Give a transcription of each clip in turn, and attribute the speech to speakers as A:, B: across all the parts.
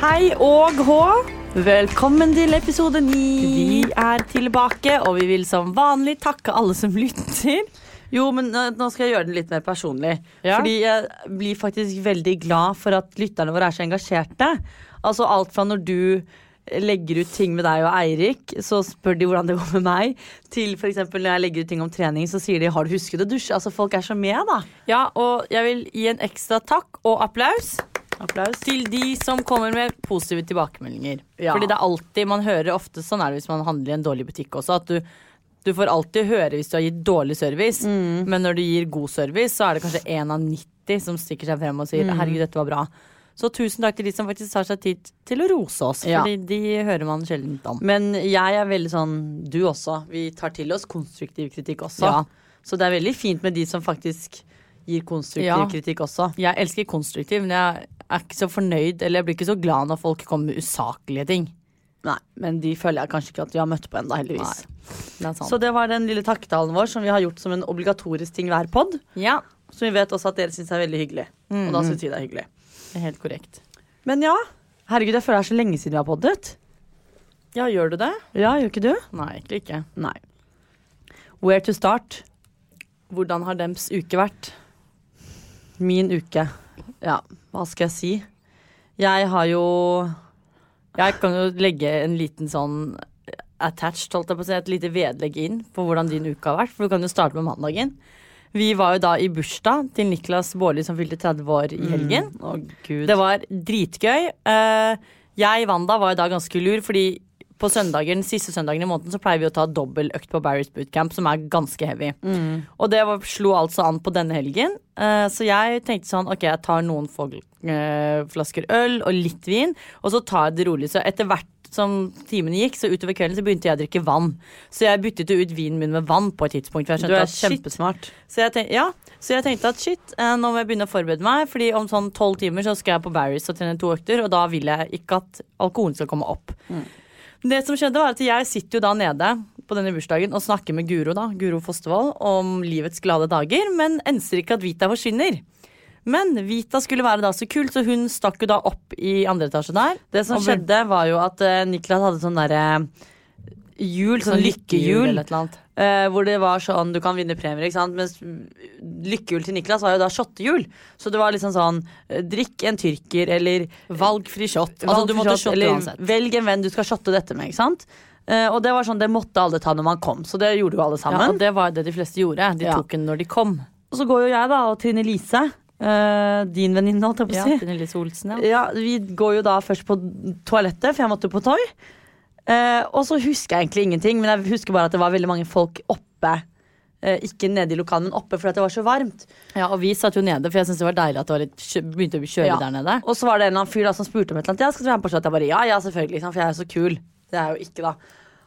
A: Hei og hå. Velkommen til episode ni. Vi er tilbake, og vi vil som vanlig takke alle som lytter. Jo, men nå nå skal jeg gjøre den litt mer personlig.
B: Ja.
A: Fordi jeg blir faktisk veldig glad for at lytterne våre er så engasjerte. Altså alt fra når du legger ut ting med deg og Eirik, så spør de hvordan det går med meg, til f.eks. når jeg legger ut ting om trening, så sier de 'har du husket å dusje'? Altså folk er så med, da.
B: Ja, og jeg vil gi en ekstra takk og applaus
A: Applaus.
B: til de som kommer med positive tilbakemeldinger.
A: Ja.
B: Fordi det er alltid, man hører ofte sånn er det hvis man handler i en dårlig butikk også, at du, du får alltid høre hvis du har gitt dårlig service,
A: Mm.
B: men når du gir god service, så er det kanskje én av 90 som stikker seg frem og sier
A: Mm.
B: 'herregud, dette var bra'. Så tusen takk til de som faktisk tar seg tid til å rose oss,
A: Ja.
B: fordi de hører man sjelden om.
A: Men jeg er veldig sånn, du også. Vi tar til oss konstruktiv kritikk også.
B: Ja.
A: Så det er veldig fint med de som faktisk gir konstruktiv
B: Ja.
A: kritikk også.
B: Jeg elsker konstruktiv, men jeg er ikke så fornøyd, eller jeg blir ikke så glad når folk kommer med usaklige ting.
A: Nei, Men de føler jeg kanskje ikke at vi har møtt på ennå, heldigvis.
B: Det.
A: Så det var den lille takketalen vår som vi har gjort som en obligatorisk ting hver pod.
B: ja,
A: Som vi vet også at dere syns er veldig hyggelig. Og da syns vi det er hyggelig.
B: det er helt korrekt.
A: Men ja, herregud, jeg føler det er så lenge siden vi har poddet.
B: Ja, gjør du det?
A: Ja, gjør ikke du?
B: Nei, egentlig ikke.
A: Nei. Where to start?
B: Hvordan har dems uke vært?
A: Min uke. Ja, hva skal jeg si? Jeg har jo
B: Jeg kan jo legge en liten sånn attached, holdt jeg på å si, et lite vedlegg inn på hvordan din uke har vært. For du kan jo starte med mandagen. Vi var jo da i bursdag til Niklas Baarli som fylte 30 år i helgen.
A: Å, gud.
B: Det var dritgøy. Eh, jeg, Wanda, var jo da ganske lur, fordi på søndagen, siste søndagen i måneden så pleier vi å ta dobbeltøkt på Barry's bootcamp, som er ganske heavy. Og det var, slo altså an på denne helgen. Uh, så jeg tenkte sånn, ok, jeg tar noen få uh, flasker øl og litt vin, og så tar jeg det rolig. Så etter hvert som timene gikk, så utover kvelden så begynte jeg å drikke vann. Så jeg byttet ut vinen min med vann på et tidspunkt.
A: Du er kjempesmart.
B: så jeg, tenkte, ja, så jeg tenkte at shit, eh, nå må jeg begynne å forberede meg. Fordi om sånn tolv timer så skal jeg på Barry's og trene to økter, og da vil jeg ikke at alkoholen skal komme opp. Det som skjedde var at Jeg sitter jo da nede på denne bursdagen og snakker med Guro da, Guro Fostervoll om livets glade dager, men enser ikke at Vita forsvinner. Men Vita skulle være da så kul, så hun stakk jo da opp i andre etasje der.
A: Det som skjedde, var jo at eh, Niklas hadde sånn derre hjul, sånn lykkehjul.
B: eller et eller annet.
A: Eh, hvor det var sånn du kan vinne premier, ikke sant. Mens lykkehjul til Niklas var jo da shottehjul. Så det var liksom sånn eh, drikk en tyrker eller
B: Valgfri shot. Altså, du
A: valg
B: måtte
A: shot,
B: shotte
A: eller. Velg en venn du skal shotte dette med, ikke sant. Uh, og det var sånn, det måtte alle ta når man kom, så det gjorde jo alle
B: Ja,
A: sammen.
B: og det var det de fleste gjorde. De
A: Ja.
B: tok den når de kom.
A: Og så går jo jeg da og Trine Lise, Uh, din venninne, holdt jeg på å si.
B: Trine Lise Olsen, ja.
A: Ja, vi går jo da først på toalettet, for jeg måtte på toy. Eh, og så husker jeg egentlig ingenting, men jeg husker bare at det var veldig mange folk oppe Uh, ikke nede i lokalet, men oppe fordi det var så varmt.
B: Ja, og vi satt jo nede, for jeg syntes det var deilig at det var litt, begynte å kjøre
A: Ja.
B: der nede.
A: Og så var det en eller annen fyr da som spurte om et eller annet. Ja, skal være med på shot? Jeg bare ja, ja, selvfølgelig, liksom, for jeg er jo så kul. Det er jo ikke, da.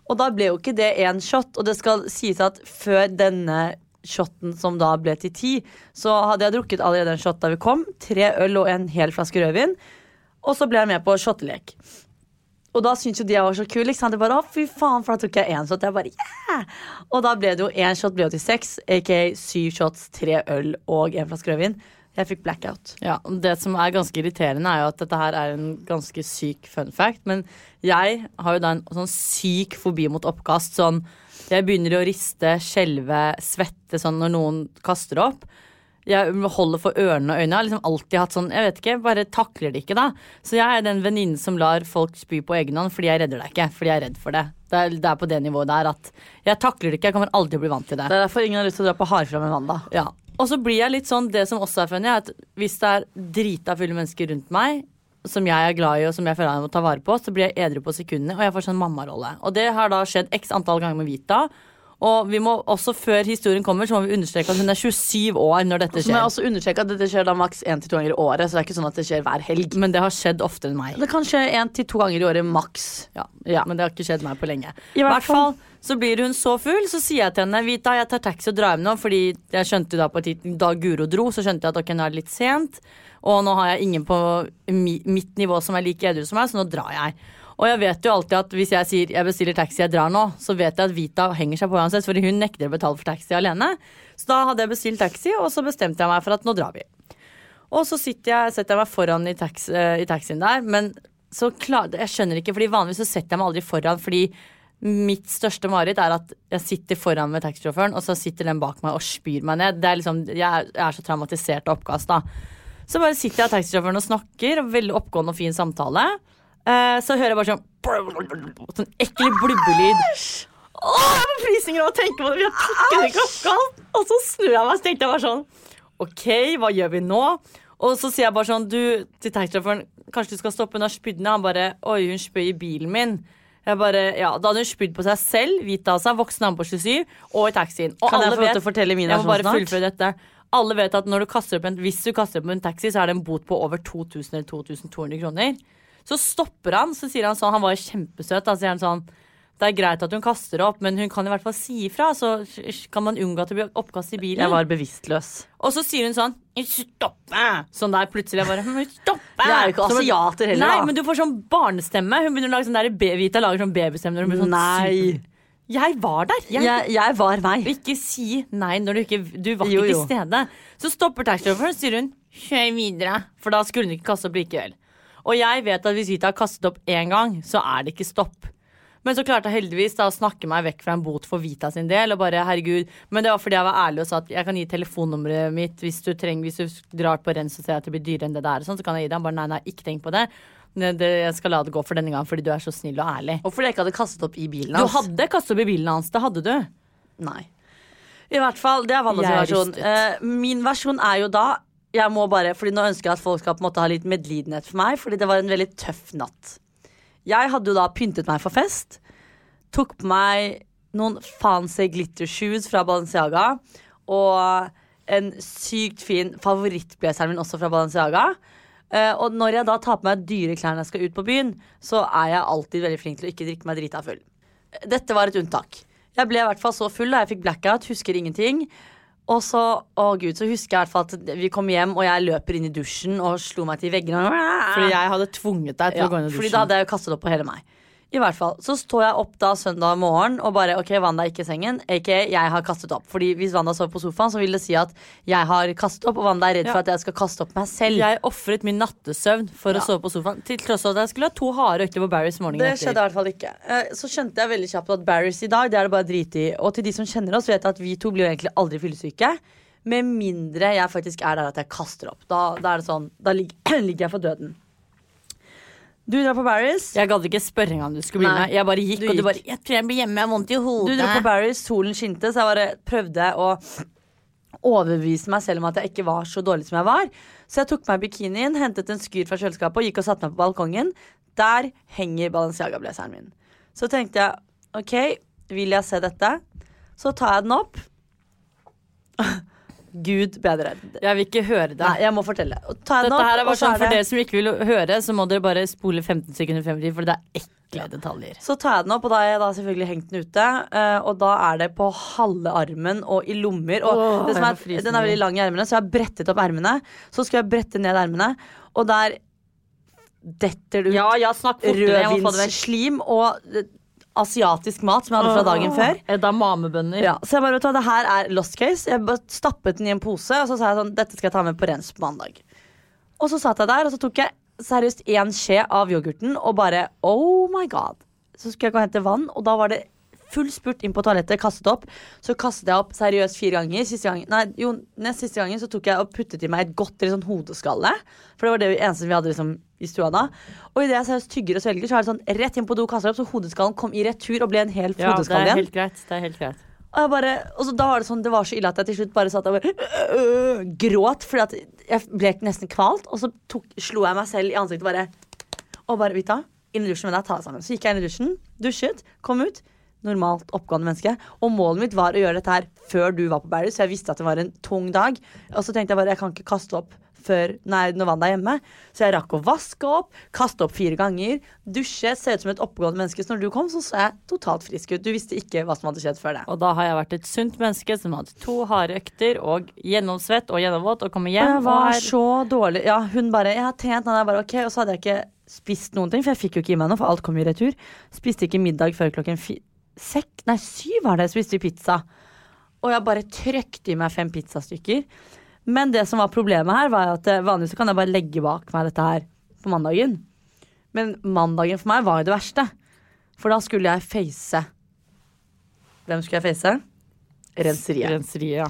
A: Og da ble jo ikke det én shot, og det skal sies at før denne shotten som da ble til ti, så hadde jeg drukket allerede en shot da vi kom. Tre øl og en hel flaske rødvin. Og så ble jeg med på shottelek. Og da syntes jo de jeg var så kul. Liksom. Det bare, å fy faen, for da tok jeg én shot. Jeg bare, yeah! Og da ble det jo én shot ble jo til seks, aka syv shots, tre øl og en flaske rødvin. Jeg fikk blackout.
B: Ja, Det som er ganske irriterende, er jo at dette her er en ganske syk fun fact. Men jeg har jo da en sånn syk fobi mot oppkast. Sånn jeg begynner å riste, skjelve, svette sånn når noen kaster opp. Jeg holder for ørene og øynene. Jeg har liksom alltid hatt sånn, jeg vet ikke, bare takler det ikke, da. Så jeg er den venninnen som lar folk spy på egen hånd fordi jeg redder deg ikke. Fordi jeg er redd for det. Det er, det er på det nivået der at jeg takler det ikke. Jeg kommer aldri til å bli vant til det.
A: Det er derfor ingen har lyst til å dra på hardfra med Wanda.
B: Ja. Og så blir jeg litt sånn, det som også er funny, er at hvis det er drita fulle mennesker rundt meg, som jeg er glad i og som jeg føler jeg må ta vare på, så blir jeg edru på sekundene, og jeg får sånn mammarolle. Og det har da skjedd x antall ganger med Vita. Og vi må også, før historien kommer, så må vi understreke at hun er 27 år når dette skjer.
A: Så må jeg også understreke at dette skjer da maks én til to ganger i året. Så det er ikke sånn at det skjer hver helg.
B: Men det har skjedd oftere enn meg.
A: Det kan skje én til to ganger i året maks.
B: Ja.
A: Ja.
B: Men det har ikke skjedd meg på lenge.
A: I hvert
B: fall så blir hun så full, så sier jeg til henne Vita, jeg tar taxi og drar hjem nå, fordi jeg skjønte da på tiden, Da Guro dro, så skjønte jeg at nå er litt sent. Og nå har jeg ingen på mi, mitt nivå som er like edru som meg, så nå drar jeg. Og jeg vet jo alltid at hvis jeg sier jeg bestiller taxi, jeg drar nå, så vet jeg at Vita henger seg på uansett, fordi hun nekter å betale for taxi alene. Så da hadde jeg bestilt taxi, og så bestemte jeg meg for at nå drar vi. Og så jeg, setter jeg meg foran i, tax, eh, i taxien der, men så klar, jeg skjønner ikke, fordi vanligvis så setter jeg meg aldri foran, fordi mitt største mareritt er at jeg sitter foran med taxisjåføren, og så sitter den bak meg og spyr meg ned. Er liksom, jeg, er, jeg er så traumatisert av oppkast, da. Så bare sitter jeg og taxisjåføren og snakker, og veldig oppgående og fin samtale. Eh, så hører jeg bare sånn Sånn ekkel blubbelyd. Åh, jeg får frysninger av å tenke på det! Vi har takker i klokka! Og så snur jeg meg, så tenkte jeg bare sånn OK, hva gjør vi nå? Og så sier jeg bare sånn, du, til taxisjåføren, kanskje du skal stoppe, hun har spydd ned. Han bare, oi, hun spøy i bilen min. Jeg bare, ja, Da hadde hun spydd på seg selv, hvit av seg, voksen dame på 27, og i taxien. Og
A: Kan jeg få lov til å fortelle min
B: Jeg må
A: versjon
B: bare
A: snart?
B: fullføre dette. Alle vet at når du en, hvis du kaster opp en taxi, så er det en bot på over 2000 eller 2200 kroner. Så stopper han, så sier han sånn, han var jo kjempesøt, da sier han sånn det er greit at hun kaster opp, men hun kan i hvert fall si ifra, så kan man unngå at det blir oppkast i bilen.
A: Jeg var bevisstløs.
B: Og så sier hun sånn Stopp! Sånn der plutselig. Bare Stopp!
A: Jeg er jo ikke asiater heller,
B: Nei,
A: da.
B: men du får sånn barnestemme. Hun begynner å lage sånn der Vita lager sånn babystemme når hun blir sånn
A: Nei.
B: Jeg var der. Jeg,
A: Jeg, jeg var meg.
B: Ikke si nei når du ikke Du var ikke til stede. Så stopper taxisjåføren, sier hun kjør videre. For da skulle hun ikke kaste opp likevel. Og jeg vet at hvis Vita har kastet opp én gang, så er det ikke stopp. Men så klarte jeg heldigvis da å snakke meg vekk fra en bot for Vita sin del. Og bare, herregud Men det var fordi jeg var ærlig og sa at jeg kan gi telefonnummeret mitt hvis du trenger Hvis du drar på rens og ser at det blir dyrere enn det der, og sånn, så kan jeg gi det. Han bare nei, nei, ikke tenk på det. Det- det- Jeg skal la det gå for denne gang fordi du er så snill og ærlig.
A: Og fordi jeg ikke hadde kastet opp i bilen hans.
B: Du hadde kastet opp i bilen hans. Det hadde du.
A: Nei. I hvert fall, det er
B: Vannas er
A: versjon. Eh, min versjon er jo da jeg må bare, fordi Nå ønsker jeg at folk skal på en måte ha litt medlidenhet for meg, fordi det var en veldig tøff natt. Jeg hadde jo da pyntet meg for fest. Tok på meg noen fancy glitter shoes fra Balenciaga. Og en sykt fin favorittblazeren min også fra Balenciaga. Uh, og når jeg da tar på meg dyre klær når jeg skal ut på byen, så er jeg alltid veldig flink til å ikke drikke meg drita full. Dette var et unntak. Jeg ble i hvert fall så full da jeg fikk blackout, husker ingenting. Og så å gud, så husker jeg at vi kom hjem, og jeg løper inn i dusjen og slo meg til veggene.
B: Fordi jeg hadde tvunget deg til
A: ja,
B: å gå inn i dusjen.
A: fordi da hadde jeg kastet opp på hele meg. I hvert fall, Så står jeg opp da søndag morgen og bare ok, Wanda er ikke i sengen. Aka jeg har kastet opp. Fordi hvis Wanda sover på sofaen, så vil det si at jeg har kastet opp, og Wanda er redd
B: Ja.
A: for at jeg skal kaste opp meg selv.
B: Jeg ofret min nattesøvn for
A: Ja.
B: å sove på sofaen. Til tross for at jeg skulle ha to harde økter på Barry's morgen
A: Det
B: etter.
A: skjedde i hvert fall ikke. Eh, Så skjønte jeg veldig kjapt at Barry's i dag, det er det bare drit i. Og til de som kjenner oss, vet at vi to blir jo egentlig aldri fyllesyke. Med mindre jeg faktisk er der at jeg kaster opp. Da, da er det sånn, da ligger, ligger jeg for døden. Du drar på Barry's.
B: Jeg gadd ikke spørre engang om du skulle bli
A: Nei,
B: med. Jeg bare gikk,
A: du
B: og du
A: gikk.
B: bare 'Jeg tror jeg blir hjemme, jeg har vondt i
A: Du
B: hodet'.
A: dro på Barry's, solen skinte, så jeg bare prøvde å overbevise meg selv om at jeg ikke var så dårlig som jeg var. Så jeg tok meg bikinien, hentet en skyr fra kjøleskapet og gikk og satte meg på balkongen. Der henger Balenciaga-blazeren min. Så tenkte jeg OK, vil jeg se dette? Så tar jeg den opp. Gud bedre.
B: Jeg vil ikke høre det.
A: Nei, jeg må fortelle. Ta
B: Dette
A: opp,
B: her er bare sånn
A: er
B: For dere som ikke vil høre, så må dere bare spole 15 sekunder frem i tid, for det er ekle detaljer.
A: Så tar jeg den opp, og da har jeg da selvfølgelig hengt den ute. eh, og da er det på halve armen og i lommer. Og
B: Åh,
A: det som er, den er veldig lang i ermene, så jeg har brettet opp ermene. Så skal jeg brette ned ermene, og der detter det ut
B: Ja, ja, det
A: rødvinsslim og eh, asiatisk mat som jeg hadde fra dagen før.
B: Edamamebønner.
A: Ja, så jeg bare, vet du hva, det her er lost case. Jeg bare stappet den i en pose, og så sa jeg sånn, dette skal jeg ta med på rens på mandag. Og så satt jeg der, og så tok jeg seriøst én skje av yoghurten, og bare oh my god. Så skulle jeg gå og hente vann, og da var det full spurt inn på toalettet, kastet opp. Så kastet jeg opp seriøst fire ganger. Siste gang, nei, jo, nest siste gangen så tok jeg og puttet i meg et godt sånn hodeskalle. For det var det eneste vi hadde liksom i stua da. Og idet jeg seriøst tygger og svelger, så er det sånn rett inn på do, kaster opp, så hodeskallen kom i retur og ble en hel
B: Ja,
A: hodeskalle igjen.
B: helt greit. Det er helt greit.
A: Og, bare, og så da var det sånn, det var så ille at jeg til slutt bare satt og bare, øh, øh, gråt. Fordi jeg ble nesten kvalt. Og så tok, slo jeg meg selv i ansiktet bare Og bare, Vita, inn i dusjen med deg, ta deg sammen. Så gikk jeg inn i dusjen, dusjet, kom ut. Normalt oppgående menneske. Og målet mitt var å gjøre dette her før du var på Barry, så jeg visste at det var en tung dag. Og så tenkte jeg bare, jeg kan ikke kaste opp før, nei, når vannet er hjemme. Så jeg rakk å vaske opp, kaste opp fire ganger, dusje, se ut som et oppegående menneske. Så når du kom, så så jeg totalt frisk ut. Du visste ikke hva som hadde skjedd før det.
B: Og da har jeg vært et sunt menneske som hadde to harde økter og gjennomsvett og gjennomvåt og kommer
A: Og
B: hjem.
A: jeg var
B: og
A: så dårlig. Ja, hun bare 'Jeg har trent', og jeg bare ok. Og så hadde jeg ikke spist noen ting, for jeg fikk jo ikke i meg noe, for alt kom i retur. Spiste ikke middag før klokken fi sek, nei, syv var det. Spiste vi pizza. Og jeg bare trøkte i meg fem pizzastykker. Men det som var problemet her, var at eh, vanligvis kan jeg bare legge bak meg dette her på mandagen. Men mandagen for meg var jo det verste. For da skulle jeg face Hvem skulle jeg face? Renseriet.
B: Renseriet, ja.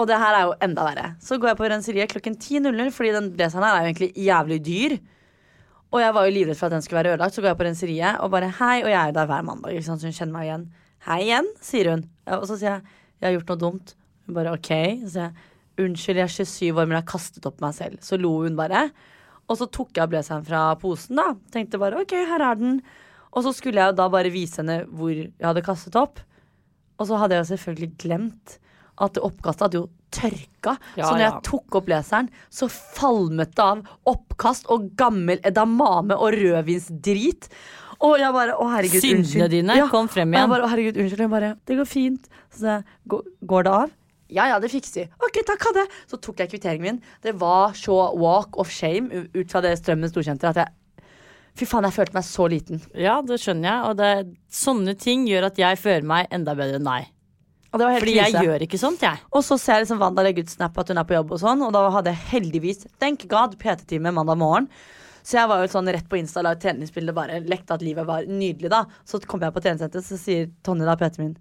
A: Og det her er jo enda verre. Så går jeg på renseriet klokken 10.00, fordi den blazeren her er jo egentlig jævlig dyr. Og jeg var jo livredd for at den skulle være ødelagt, så går jeg på renseriet og bare hei, og jeg er der hver mandag, så hun kjenner meg igjen. Hei igjen, sier hun. Og så sier jeg jeg har gjort noe dumt. Hun bare ok. Så sier jeg unnskyld, jeg er 27 år, men jeg har kastet opp meg selv. Så lo hun bare. Og så tok jeg blazeren fra posen, da. Tenkte bare ok, her er den. Og så skulle jeg da bare vise henne hvor jeg hadde kastet opp. Og så hadde jeg jo selvfølgelig glemt at det oppkastet hadde jo tørka.
B: Ja,
A: så når
B: ja.
A: jeg tok opp leseren, så falmet det av oppkast og gammel edamame og rødvinsdrit. Og jeg bare Å, herregud,
B: Syndene
A: unnskyld.
B: dine kom frem
A: Og jeg
B: igjen.
A: bare, å, herregud, unnskyld. Jeg bare Det går fint. Så jeg, "Går- går det av? Ja, ja, det fikser vi. Ok, takk, ha det. Så tok jeg kvitteringen min. Det var så walk of shame ut fra det Strømmen storkjente at jeg Fy faen, jeg følte meg så liten.
B: Ja, det skjønner jeg. Og det, sånne ting gjør at jeg føler meg enda bedre enn deg.
A: Og det var helt
B: Fordi jeg gjør ikke sånt, jeg.
A: Og så ser jeg liksom Wanda legge ut snap at hun er på jobb, og sånn Og da hadde jeg heldigvis, thank god, PT-time mandag morgen. Så jeg var jo sånn rett på Insta, la ut treningsbilde, bare lekte at livet var nydelig, da. Så kom jeg på treningssenteret, så sier Tonje, da, PT-en min,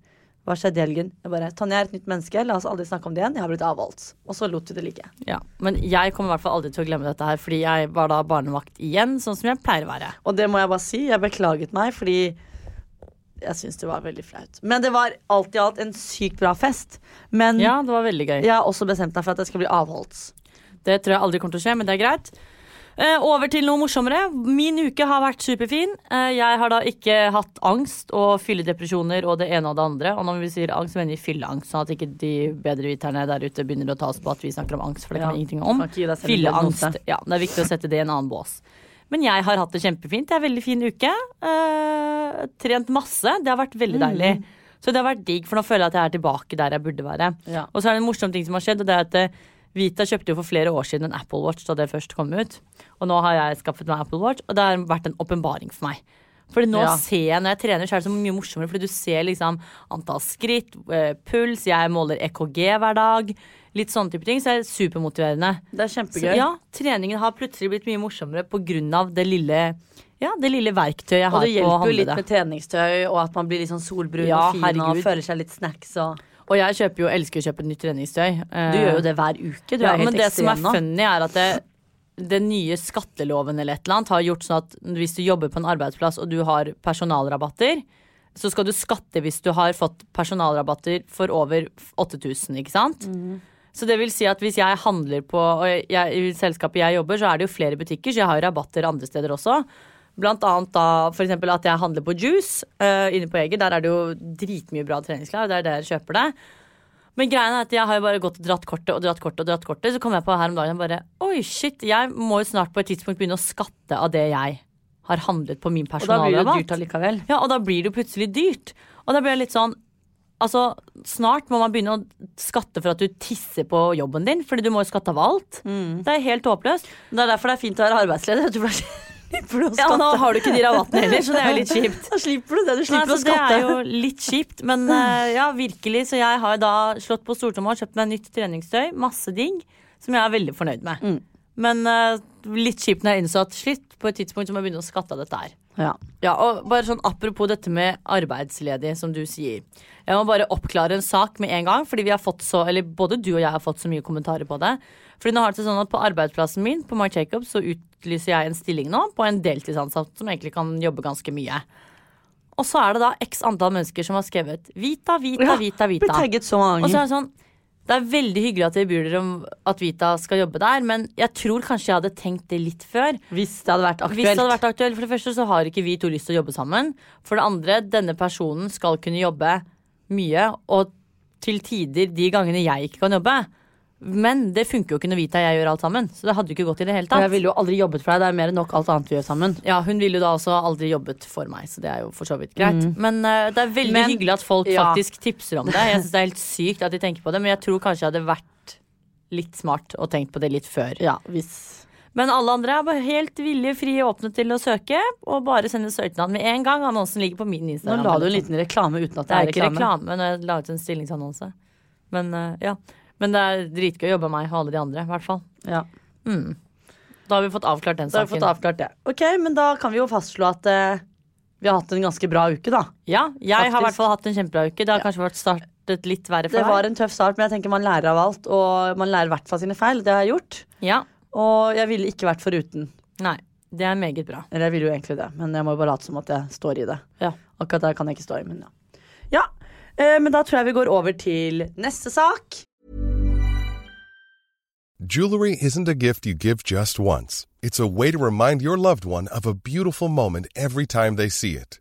A: hva skjedde i helgen? Jeg bare, Tonje er et nytt menneske, la oss aldri snakke om det igjen. Jeg har blitt avholdt. Og så lot vi det ligge.
B: Ja. Men jeg kommer i hvert fall aldri til å glemme dette her, fordi jeg var da barnevakt igjen, sånn som jeg pleier å være.
A: Og det må jeg bare si, jeg beklaget meg, fordi jeg syns det var veldig flaut. Men det var alt i alt en sykt bra fest. Men
B: Ja, det var veldig gøy.
A: jeg har også bestemt meg for at det skal bli avholds.
B: Det tror jeg aldri kommer til å skje, men det er greit. Eh, over til noe morsommere. Min uke har vært superfin. Eh, jeg har da ikke hatt angst og fylledepresjoner og det ene og det andre. Og når vi sier angst, mener vi fylleangst, sånn at ikke de bedreviterne der ute begynner å ta oss på at vi snakker om angst, for det kan
A: Ja,
B: vi ingenting om. Fylleangst. Ja, det er viktig å sette det i en annen bås. Men jeg har hatt det kjempefint. Det er en veldig fin uke. Uh, trent masse. Det har vært veldig deilig. Så det har vært digg, for nå føler jeg at jeg er tilbake der jeg burde være.
A: Ja.
B: Og så er det en morsom ting som har skjedd, og det er at eh, Vita kjøpte jo for flere år siden en Apple Watch da det først kom ut. Og nå har jeg skaffet meg Apple Watch, og det har vært en åpenbaring for meg. Fordi nå
A: Ja.
B: ser jeg, når jeg trener, så er det så mye morsommere, fordi du ser liksom antall skritt, eh, puls, jeg måler EKG hver dag. Litt sånne type ting, så er det supermotiverende.
A: Det er
B: Så,
A: kjempegøy.
B: ja, treningen har plutselig blitt mye morsommere på av det lille, ja, det lille verktøyet jeg
A: Og
B: handle
A: det
B: på
A: hjelper jo litt med treningstøy, og at man blir litt sånn solbrun
B: Ja,
A: og fin og føler seg litt snacks og
B: Og jeg kjøper jo, elsker å kjøpe nytt treningstøy.
A: Du gjør jo det hver uke. Du
B: ja,
A: er helt
B: men det som er funny, er at det, den nye skatteloven eller et eller annet har gjort sånn at hvis du jobber på en arbeidsplass og du har personalrabatter, så skal du skatte hvis du har fått personalrabatter for over 8000, ikke sant? Så det vil si at hvis jeg handler på jeg, i selskapet jeg jobber, så er det jo flere butikker, så jeg har jo rabatter andre steder også. Blant annet da eksempel at jeg handler på Juice uh, inne på Eger. Der er det jo dritmye bra treningsklær. Det er der jeg kjøper det. Men greien er at jeg har jo bare gått og dratt kortet og dratt kortet og dratt kortet. Så kom jeg på her om dagen og bare Oi, shit, jeg må jo snart på et tidspunkt begynne å skatte av det jeg har handlet på min personalrabatt.
A: Og da blir det dyrt allikevel.
B: Ja, og da blir det jo plutselig dyrt. Og da blir jeg litt sånn Altså, snart må man begynne å skatte for at du tisser på jobben din, fordi du må jo skatte av alt.
A: Mm.
B: Det er helt håpløst.
A: Det er derfor det er fint å være arbeidsleder. Du slipper du å
B: Ja, nå har du ikke de rabattene heller, så det er jo litt kjipt.
A: Da slipper du det. Du
B: Nei,
A: slipper
B: så
A: å
B: det er jo litt kjipt, men eh, ja, virkelig. Så jeg har da slått på stortromma og kjøpt meg nytt treningstøy. Masse digg, som jeg er veldig fornøyd med.
A: Mm.
B: Men uh, litt kjipt når jeg innså at slitt på et tidspunkt så må jeg begynne å skatte av dette her.
A: Ja.
B: Ja, og bare sånn Apropos dette med arbeidsledig, som du sier. Jeg må bare oppklare en sak med en gang, fordi vi har fått så, eller både du og jeg har fått så mye kommentarer på det. Fordi nå har det seg sånn at På arbeidsplassen min på Mark Jacobs så utlyser jeg en stilling nå på en deltidsansatt som egentlig kan jobbe ganske mye. Og så er det da x antall mennesker som har skrevet Vita, Vita, Vita, Vita.
A: Ja, så
B: Og så er det sånn Det er veldig hyggelig at dere bryr dere om at Vita skal jobbe der, men jeg tror kanskje jeg hadde tenkt det litt før.
A: Hvis det hadde vært
B: Hvis det hadde vært aktuelt For det første så har ikke vi to lyst til å jobbe sammen. For det andre, denne personen skal kunne jobbe mye, og til tider de gangene jeg ikke kan jobbe. Men det funker jo ikke når Vita og jeg gjør alt sammen. Så det hadde jo ikke gått i det hele
A: Og jeg ville jo aldri jobbet for deg. Det er mer enn nok alt annet vi gjør sammen.
B: Ja, Hun ville jo da også aldri jobbet for meg, så det er jo for så vidt greit. Men uh, det er veldig
A: Men-
B: hyggelig at folk
A: ja.
B: faktisk tipser om det. Jeg synes det er helt sykt at de tenker på det, men jeg tror kanskje jeg hadde vært litt smart og tenkt på det litt før.
A: Ja, hvis
B: Men alle andre er helt villige, frie, åpne til å søke. Og bare sende søknad med en gang. Annonsen ligger på min Instagram.
A: Nå la du en liten reklame uten at
B: Det er ikke
A: reklame.
B: reklame når jeg la ut en stillingsannonse. Men eh, ja. Men det er dritgøy å jobbe med meg og alle de andre, i hvert fall.
A: Ja.
B: Da har vi fått avklart den
A: Da har vi fått avklart det. Ok, men da kan vi jo fastslå at eh, vi har hatt en ganske bra uke, da.
B: Ja, jeg har i hvert fall hatt en kjempebra uke. Det har
A: Ja.
B: kanskje vært startet litt verre for
A: Det var en tøff start, men jeg tenker man lærer av alt. Og man lærer i hvert fall sine feil. Det har jeg gjort.
B: Ja.
A: Og jeg ville ikke vært foruten.
B: Nei, det er meget bra.
A: Eller jeg ville jo egentlig det, men jeg må jo bare late som at jeg står i det.
B: Ja.
A: Akkurat der kan jeg ikke stå i, men ja. Ja, eh, men da tror jeg vi går over til neste sak.
C: Jewelry isn't a gift you give just once. It's a way to remind your loved one of a beautiful moment every time they see it.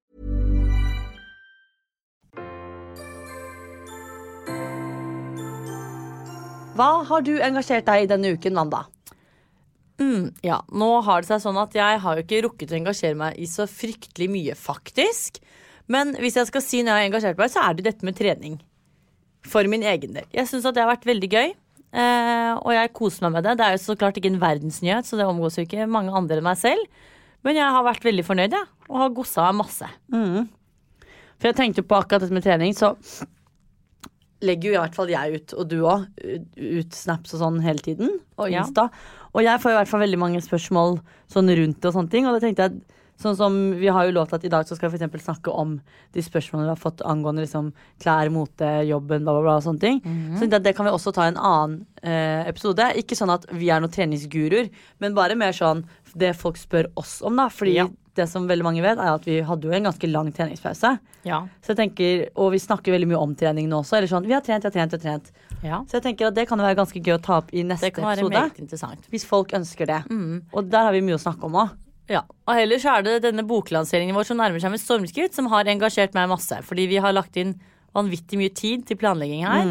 A: Hva har du engasjert deg i denne uken, Wanda?
B: Mm, ja, nå har det seg sånn at jeg har jo ikke rukket å engasjere meg i så fryktelig mye, faktisk. Men hvis jeg skal si når jeg har engasjert meg, så er det dette med trening. For min egen del. Jeg syns at det har vært veldig gøy. Eh, og jeg koser meg med det. Det er jo så klart ikke en verdensnyhet, så det omgås jo ikke mange andre enn meg selv. Men jeg har vært veldig fornøyd, jeg. Ja, og har gossa masse.
A: For jeg tenkte på akkurat dette med trening, så legger jo i hvert fall jeg ut, og du òg, ut snaps og sånn hele tiden. Og
B: Ja.
A: Insta. Og jeg får i hvert fall veldig mange spørsmål sånn rundt og sånne ting. Og da tenkte jeg Sånn som Vi har jo lovt at i dag så skal vi for snakke om de spørsmålene vi har fått angående liksom klær, mote, jobben, bla, bla, bla. og sånne ting. Så det, det kan vi også ta i en annen eh, episode. Ikke sånn at vi er noen treningsguruer, men bare mer sånn det folk spør oss om, da. Fordi
B: Ja.
A: Det som veldig mange vet, er at vi hadde jo en ganske lang treningspause.
B: Ja.
A: Så jeg tenker, Og vi snakker veldig mye om trening nå også. Eller sånn, vi har trent, vi har trent, vi har trent.
B: ja.
A: Så jeg tenker at det kan jo være ganske gøy å ta opp i neste
B: Det kan være
A: episode.
B: meget interessant.
A: Hvis folk ønsker det. Og der har vi mye å snakke om òg.
B: Ja, og ellers er det denne boklanseringen vår som nærmer seg med stormskritt, som har engasjert meg masse. Fordi vi har lagt inn vanvittig mye tid til planlegging her.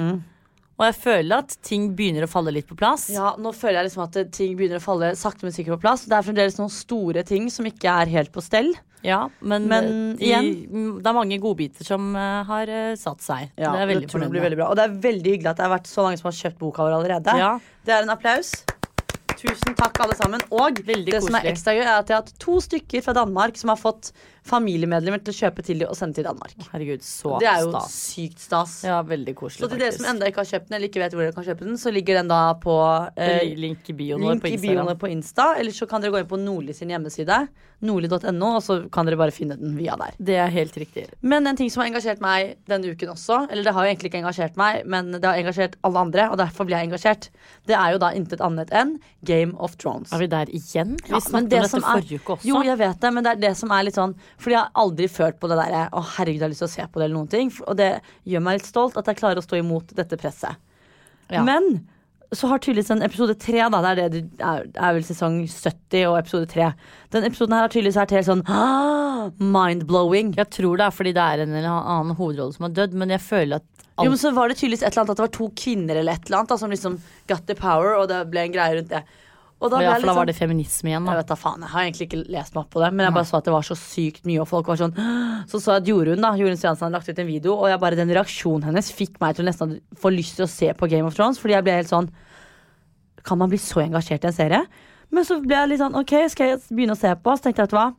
B: Og jeg føler at ting begynner å falle litt på plass.
A: Ja, nå føler jeg liksom at ting begynner å falle sakte, men sikkert på plass. Det er fremdeles noen store ting som ikke er helt på stell.
B: Ja, men,
A: Men
B: eh, igjen, det er mange godbiter som eh, har eh, satt seg.
A: Ja,
B: det er veldig fornøyd
A: blir
B: med.
A: Og det er veldig hyggelig at det har vært så mange som har kjøpt boka vår allerede.
B: Ja.
A: Det er en applaus. Tusen takk, alle sammen. Og
B: Veldig
A: det som er ekstra gøy, er at jeg har hatt to stykker fra Danmark som har fått familiemedlemmer til å kjøpe til dem og sende til Danmark.
B: Herregud, så stas.
A: Det er jo
B: stas.
A: sykt stas.
B: Ja, veldig koselig,
A: Så til dere som
B: faktisk.
A: enda ikke har kjøpt den, eller ikke vet hvor dere kan kjøpe den, så ligger den da på eh,
B: Link i bioen
A: link
B: på Instagram.
A: på Insta. Eller så kan dere gå inn på Nordli sin hjemmeside, nordli.no, og så kan dere bare finne den via der.
B: Det er helt riktig.
A: Men en ting som har engasjert meg denne uken også, eller det har jo egentlig ikke engasjert meg, men det har engasjert alle andre, og derfor blir jeg engasjert, det er jo da intet annet enn Game of Thrones.
B: Er vi der igjen? Vi
A: Ja,
B: snakket om dette forrige uke også.
A: Jo, jeg vet det, men det er det som er litt sånn Fordi jeg har aldri følt på det derre Å, herregud, jeg har lyst til å se på det, eller noen ting. Og det gjør meg litt stolt at jeg klarer å stå imot dette presset.
B: Ja.
A: Men så har tydeligvis en episode tre, da, det er, det, det er, er vel sesong 70 og episode tre. Den episoden her har tydeligvis vært helt sånn ah, mind-blowing.
B: Jeg tror det er fordi det er en eller annen hovedrolle som har dødd, men jeg føler at alt
A: Jo, men så var det tydeligvis et eller annet at det var to kvinner eller et eller annet da, som liksom got the power, og det ble en greie rundt det. Og da
B: ja, for da var
A: sånn-
B: det feminisme igjen,
A: Jeg vet da faen, jeg har egentlig ikke lest meg opp på det, men jeg bare så at det var så sykt mye, og folk var sånn Så så jeg at Jorunn da, Jorunn Stiansen hadde lagt ut en video, og jeg bare, den reaksjonen hennes fikk meg til å nesten få lyst til å se på Game of Thrones, fordi jeg ble helt sånn Kan man bli så engasjert i en serie? Men så ble jeg litt sånn, ok, skal jeg begynne å se på? Så tenkte jeg, vet du hva?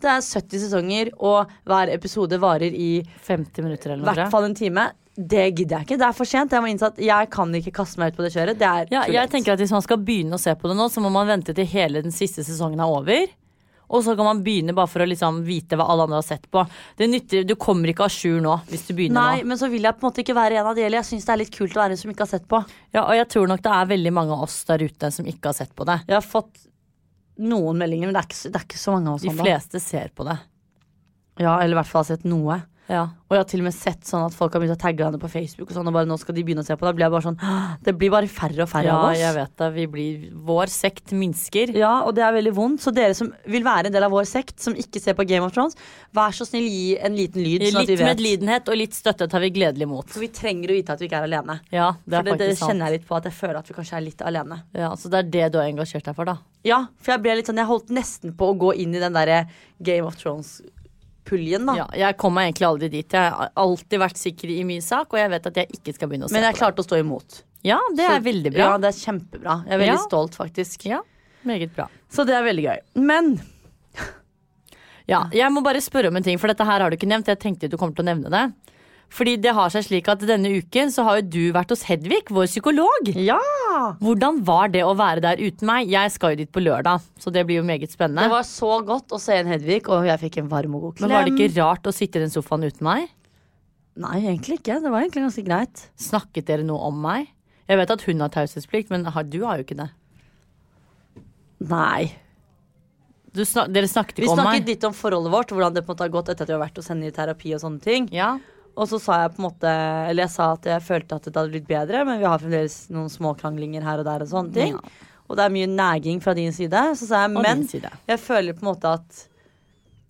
A: Det er 70 sesonger, og hver episode varer i
B: 50 minutter eller
A: i
B: noe.
A: hvert fall en time. Det gidder jeg ikke. Det er for sent. Jeg må innse at jeg kan ikke kaste meg ut på det kjøret. Det er
B: Ja, jeg tenker at Hvis man skal begynne å se på det nå, så må man vente til hele den siste sesongen er over. Og så kan man begynne bare for å liksom vite hva alle andre har sett på. Det nytter, Du kommer ikke à jour nå hvis du begynner
A: Nei,
B: nå.
A: men så vil jeg på en måte ikke være en av de heller. Jeg syns det er litt kult å være en som ikke har sett på.
B: Ja, Og jeg tror nok det er veldig mange av oss der ute som ikke har sett på det.
A: Jeg har fått noen meldinger, men det er ikke, det er ikke så mange av oss.
B: De fleste ser på det.
A: Ja, eller i hvert fall har sett noe.
B: Ja.
A: Og jeg har til og med sett sånn at folk har begynt å tagge henne på Facebook. Og sånn, og bare nå skal de begynne å se på det. Blir jeg bare sånn Det blir bare færre og færre
B: ja,
A: av oss.
B: jeg vet det. Vi blir, vår sekt minsker.
A: Ja, og det er veldig vondt. Så dere som vil være en del av vår sekt, som ikke ser på Game of Thrones, vær så snill gi en liten lyd. Sånn at
B: Litt
A: vi vet.
B: medlidenhet og litt støtte tar vi gledelig imot.
A: For vi trenger å vite at vi ikke er alene.
B: Ja, det
A: For
B: er
A: det, det
B: sant.
A: kjenner jeg litt på, at jeg føler at vi kanskje er litt alene.
B: Ja, så det er det du har engasjert deg for, da.
A: Ja, for jeg ble litt sånn Jeg holdt nesten på å gå inn i den derre Game of Thrones-puljen, da.
B: Ja, jeg kom meg egentlig aldri dit. Jeg har alltid vært sikker i min sak, og jeg vet at jeg ikke skal begynne å se
A: Men jeg
B: på det.
A: klarte å stå imot.
B: Ja, det er
A: Så-
B: veldig bra.
A: Ja, det er kjempebra. Jeg er veldig
B: Ja.
A: stolt, faktisk.
B: Ja, meget bra.
A: Så det er veldig gøy. Men
B: Ja, jeg må bare spørre om en ting, for dette her har du ikke nevnt. Jeg tenkte du kommer til å nevne det. Fordi det har seg slik at denne uken så har jo du vært hos Hedvig, vår psykolog.
A: ja!
B: Hvordan var det å være der uten meg? Jeg skal jo dit på lørdag, så det blir jo meget spennende.
A: Det var så godt å se en Hedvig, og jeg fikk en varm og god klem.
B: Men var det ikke rart å sitte i den sofaen uten meg?
A: Nei, egentlig ikke. Det var egentlig ganske greit.
B: Snakket dere noe om meg? Jeg vet at hun har taushetsplikt, men du har jo ikke det.
A: Nei.
B: Du snak, dere snakket
A: Vi
B: ikke om
A: snakket litt om forholdet vårt, hvordan det på en måte har gått etter at vi har vært hos henne i terapi og sånne ting.
B: Ja.
A: Og så sa jeg på en måte Eller jeg sa at jeg følte at det hadde blitt bedre, men vi har fremdeles noen småkranglinger her og der og sånne ting.
B: Ja.
A: Og det er mye neging fra din side. Så sa jeg,
B: Og
A: men jeg føler på en måte at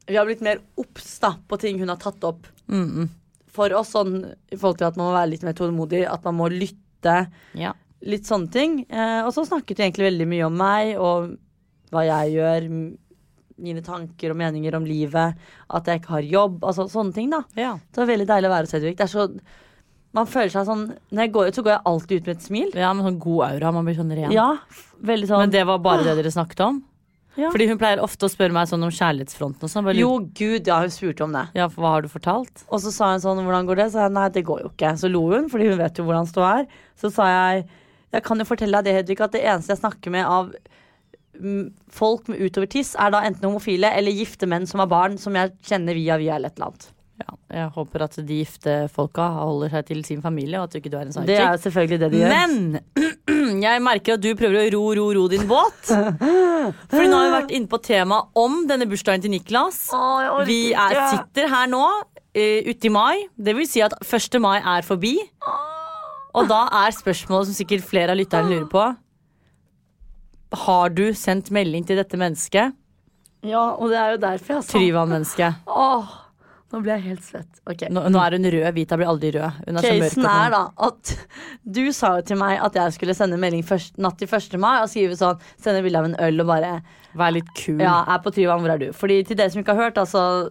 A: vi har blitt mer obs på ting hun har tatt opp
B: Mm,
A: for oss. Sånn, I forhold til at man må være litt mer tålmodig, at man må lytte.
B: ja.
A: Litt sånne ting. Eh, og så snakket vi egentlig veldig mye om meg og hva jeg gjør. Mine tanker og meninger om livet. At jeg ikke har jobb. Altså sånne ting, da.
B: ja.
A: Det var veldig deilig å være hos Hedvig. Det er så Man føler seg sånn Når jeg går ut, så går jeg alltid ut med et smil.
B: Ja, med sånn god aura. Man blir sånn ren.
A: Ja, veldig sånn
B: Men det var bare det dere snakket om?
A: Ja.
B: Fordi hun pleier ofte å spørre meg sånn om kjærlighetsfronten og sånn.
A: Jo, gud, ja, hun spurte om det.
B: Ja, for hva har du fortalt?
A: Og så sa hun sånn, hvordan går det? Så jeg nei, det går jo ikke. Så lo hun, fordi hun vet jo hvordan stå er. Så sa jeg, jeg kan jo fortelle deg det, Hedvig, at det eneste jeg snakker med av folk med utover tiss er da enten homofile eller gifte menn som har barn, som jeg kjenner via via eller et eller annet.
B: Ja, jeg håper at de gifte folka holder seg til sin familie, og at du ikke er en
A: Det er selvfølgelig det de gjør.
B: Men jeg merker at du prøver å ro, ro, ro din båt. Fordi nå har vi vært inne på temaet om denne bursdagen til Niklas. Vi er, sitter her nå uh, ute i mai. Det vil si at 1. mai er forbi. Og da er spørsmålet som sikkert flere av lytterne lurer på Har du sendt melding til dette mennesket?
A: Ja, og det er jo derfor jeg sa
B: Tryvann-mennesket.
A: Åh, nå ble jeg helt svett. Okay.
B: Nå, nå er hun rød. Vita blir aldri rød. Hun er så mørk.
A: Casen er da at du sa jo til meg at jeg skulle sende melding først, natt til 1. mai og skrive sånn, sende bilde av en øl og bare
B: Vær litt kul.
A: Ja, er på Tryvann, hvor er du? Fordi til dere som ikke har hørt, altså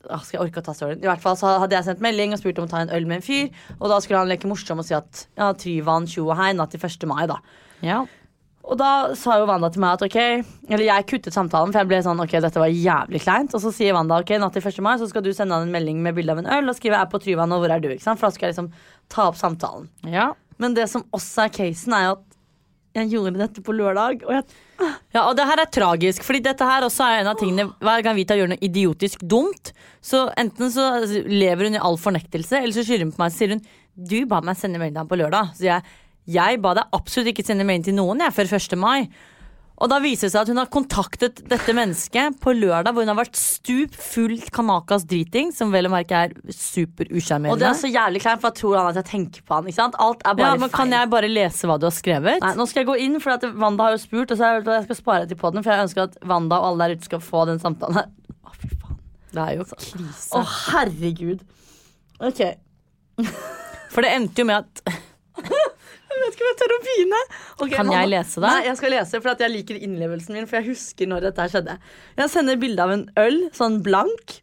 A: skal jeg orke å ta storyen? I hvert fall så hadde jeg sendt melding og spurt om å ta en øl med en fyr. Og da skulle han leke morsom og si at ja, Tryvann, tjo og hei, natt til 1. mai, da.
B: Ja.
A: Og da sa jo Wanda til meg at ok Eller jeg kuttet samtalen, for jeg ble sånn ok, dette var jævlig kleint. Og så sier Wanda ok, natt til 1. mai så skal du sende han en melding med bilde av en øl og skrive 'er på Tryvann, og hvor er du?' ikke sant? For da skal jeg liksom ta opp samtalen.
B: ja.
A: Men det som også er casen, er jo at jeg gjorde dette på lørdag, og jeg
B: Ja, og det her er tragisk, fordi dette her også er en av tingene Hver gang Vita gjør noe idiotisk dumt, så enten så lever hun i all fornektelse, eller så skylder hun på meg og sier hun Du ba meg sende melding på lørdag. Så jeg, jeg ba deg absolutt ikke sende melding til noen jeg, før 1. mai. Og da viser det seg at hun har kontaktet dette mennesket på lørdag, hvor hun har vært stup full kanakas driting, som vel å merke er
A: Og det er så jævlig kleint, for jeg tror han at jeg tenker på han. ikke sant? Alt er bare
B: Ja, men
A: feil.
B: kan jeg bare lese hva du har skrevet?
A: Nei, nå skal jeg gå inn, for at Wanda har jo spurt, og så jeg, jeg skal spare til podden, for jeg ønsker at Wanda og alle der ute skal få den samtalen her. Å, fy faen.
B: Det er jo krise.
A: Å, herregud. Ok.
B: For det endte jo med at
A: Jeg vet ikke om jeg tør å begynne. Okay,
B: Kan jeg lese det?
A: Nei, jeg skal lese, for at jeg liker innlevelsen min, for jeg husker når dette skjedde. Jeg sender bilde av en øl, sånn blank,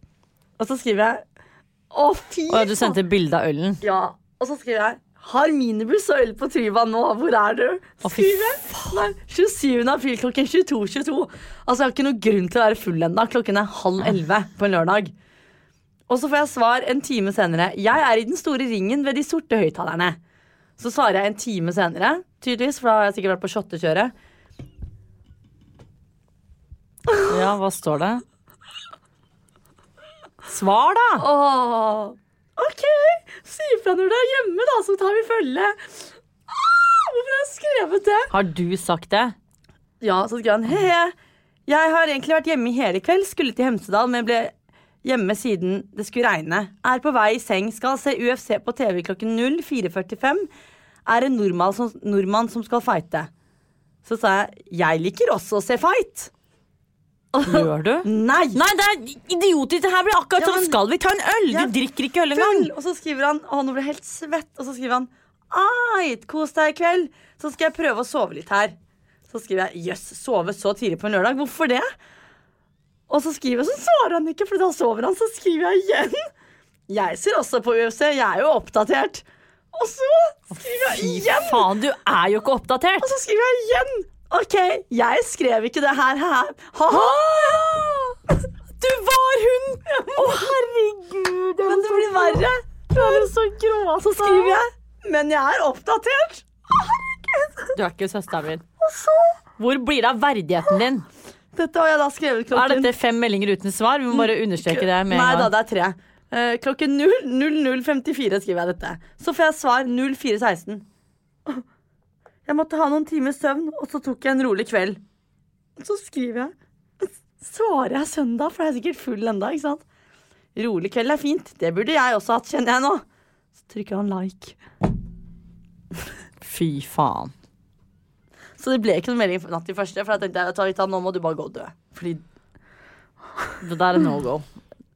A: og så skriver jeg Å, fy
B: Og du sendte bilde av ølen.
A: Ja, og så skriver jeg har minibuss og øl på Tryva nå, hvor er du? Skriver jeg. Nei, 27. april klokken 22.22. Altså, jeg har ikke noe grunn til å være full ennå. Klokken er halv elleve på en lørdag. Og så får jeg svar en time senere. Jeg er i den store ringen ved de sorte høyttalerne. Så svarer jeg en time senere, tydeligvis, for da har jeg sikkert vært på shottekjøret.
B: Ja, hva står det? Svar, da!
A: Åh, OK, si ifra når du er hjemme, da, så tar vi følge. Ah, hvorfor har jeg skrevet det?
B: Har du sagt det?
A: Ja, så skrev han he-he. Jeg har egentlig vært hjemme i hele kveld, skulle til Hemsedal, men ble hjemme siden det skulle regne. Er på vei i seng, skal se UFC på TV klokken 04.45. Er en nordmann som, nordmann som skal fighte. Så sa jeg jeg liker også å se fight.
B: Gjør du?
A: Nei!
B: Nei, det er idiotisk! Det her blir akkurat
A: Ja, men, sånn
B: Skal vi ta en øl? Du drikker ikke øl engang.
A: Og så skriver han Å, nå ble jeg helt svett. Og så skriver han Ait, kos deg i kveld. Så skal jeg prøve å sove litt her. Så skriver jeg jøss, sove så tidlig på en lørdag. Hvorfor det? Og så skriver jeg, så svarer han ikke, for da sover han. Så skriver jeg igjen. Jeg ser også på UFC. Jeg er jo oppdatert. Og så skriver jeg igjen.
B: Fy faen, du er jo ikke oppdatert!
A: Og så skriver jeg igjen. OK, jeg skrev ikke det her. Ha-ha.
B: Du var hun! Å, herregud.
A: Men det blir verre.
B: Du er jo så grå.
A: Så skriver jeg Men jeg er oppdatert.
B: Du er ikke søsteren min. Hvor blir det av verdigheten din?
A: Dette har jeg da skrevet klokken Er
B: dette fem meldinger uten svar? Vi må bare understreke det med
A: Nei da, det er tre. Uh, klokken 00.54 skriver jeg dette. Så får jeg svar 04.16. Jeg måtte ha noen timers søvn, og så tok jeg en rolig kveld. Så skriver jeg Svarer jeg søndag, for jeg er sikkert full enda, ikke sant? Rolig kveld er fint. Det burde jeg også hatt, kjenner jeg nå. Så trykker han like.
B: Fy faen.
A: Så det ble ikke noen melding natt til første, for jeg tenkte jeg, Tarita, nå må du bare gå og dø. Fordi
B: Det der er no go.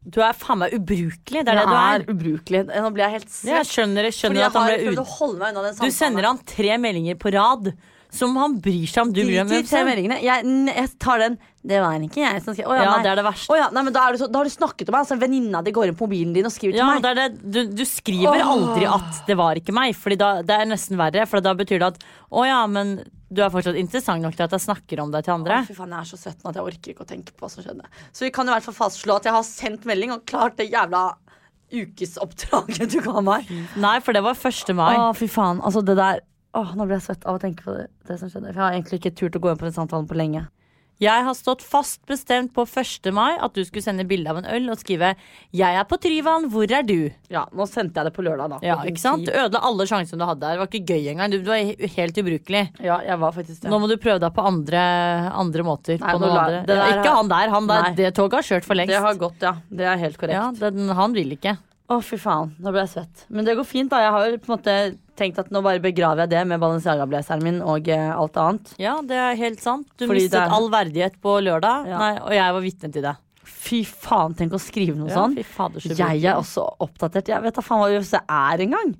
B: Du er faen meg ubrukelig. Det er det du er.
A: ubrukelig. Nå blir jeg helt svett.
B: Jeg skjønner, jeg
A: Fordi jeg
B: at han
A: har
B: ble
A: prøvd
B: ut...
A: å holde meg unna den
B: Du
A: samtalen.
B: sender han tre meldinger på rad som han bryr seg om. Du bryr deg om.
A: Jeg, jeg tar den. Det var ikke jeg som skrev. Å,
B: Ja,
A: nei.
B: det er det verste.
A: Å, ja, nei, men da, du så, da har du snakket om meg. Altså, Venninna di går inn på mobilen din og skriver
B: Ja,
A: til meg.
B: det det. Du, du skriver
A: Åh.
B: aldri at 'det var ikke meg', Fordi da, det er nesten verre. For da betyr det at 'å ja, men du er fortsatt interessant nok til at jeg snakker om deg til andre'.
A: Å, fy faen, jeg er så søtt nå at jeg orker ikke å tenke på hva som skjedde. Så vi kan i hvert fall fastslå at jeg har sendt melding og klart det jævla ukesoppdraget du ga meg.
B: Nei, for det var 1. mai.
A: Å, fy faen. Altså, det der Åh, nå ble jeg svett av å tenke på det, det som skjedde. For jeg har egentlig ikke turt å gå inn på den samtalen på lenge.
B: Jeg har stått fast bestemt på 1. mai at du skulle sende bilde av en øl og skrive 'Jeg er på Tryvann, hvor er du?'
A: Ja, nå sendte jeg det på lørdag, da.
B: Ja, ikke sant? Du ødela alle sjansene du hadde der. Det var ikke gøy engang. Du, du var helt ubrukelig.
A: Ja, jeg var faktisk det.
B: Nå må du prøve deg på andre, andre måter.
A: Nei,
B: på
A: la-
B: andre.
A: det der
B: ikke han der. Han der
A: Nei.
B: det toget har kjørt for lengst.
A: Det har gått, ja. Det er helt korrekt.
B: ja, den, han vil ikke.
A: Å, fy faen. Nå ble jeg svett. Men det går fint, da. Jeg har jo på en måte tenkt at nå bare begraver jeg det med Balenciaga-blazeren min og eh, alt annet.
B: Ja, det er helt sant. Du
A: Fordi
B: mistet
A: det er-
B: all verdighet på lørdag,
A: Ja.
B: Nei, og jeg var vitne til det.
A: Fy faen, tenk å skrive noe
B: Ja,
A: sånn.
B: fy fader, så
A: Jeg er også oppdatert. Jeg vet da faen hva UFC er engang.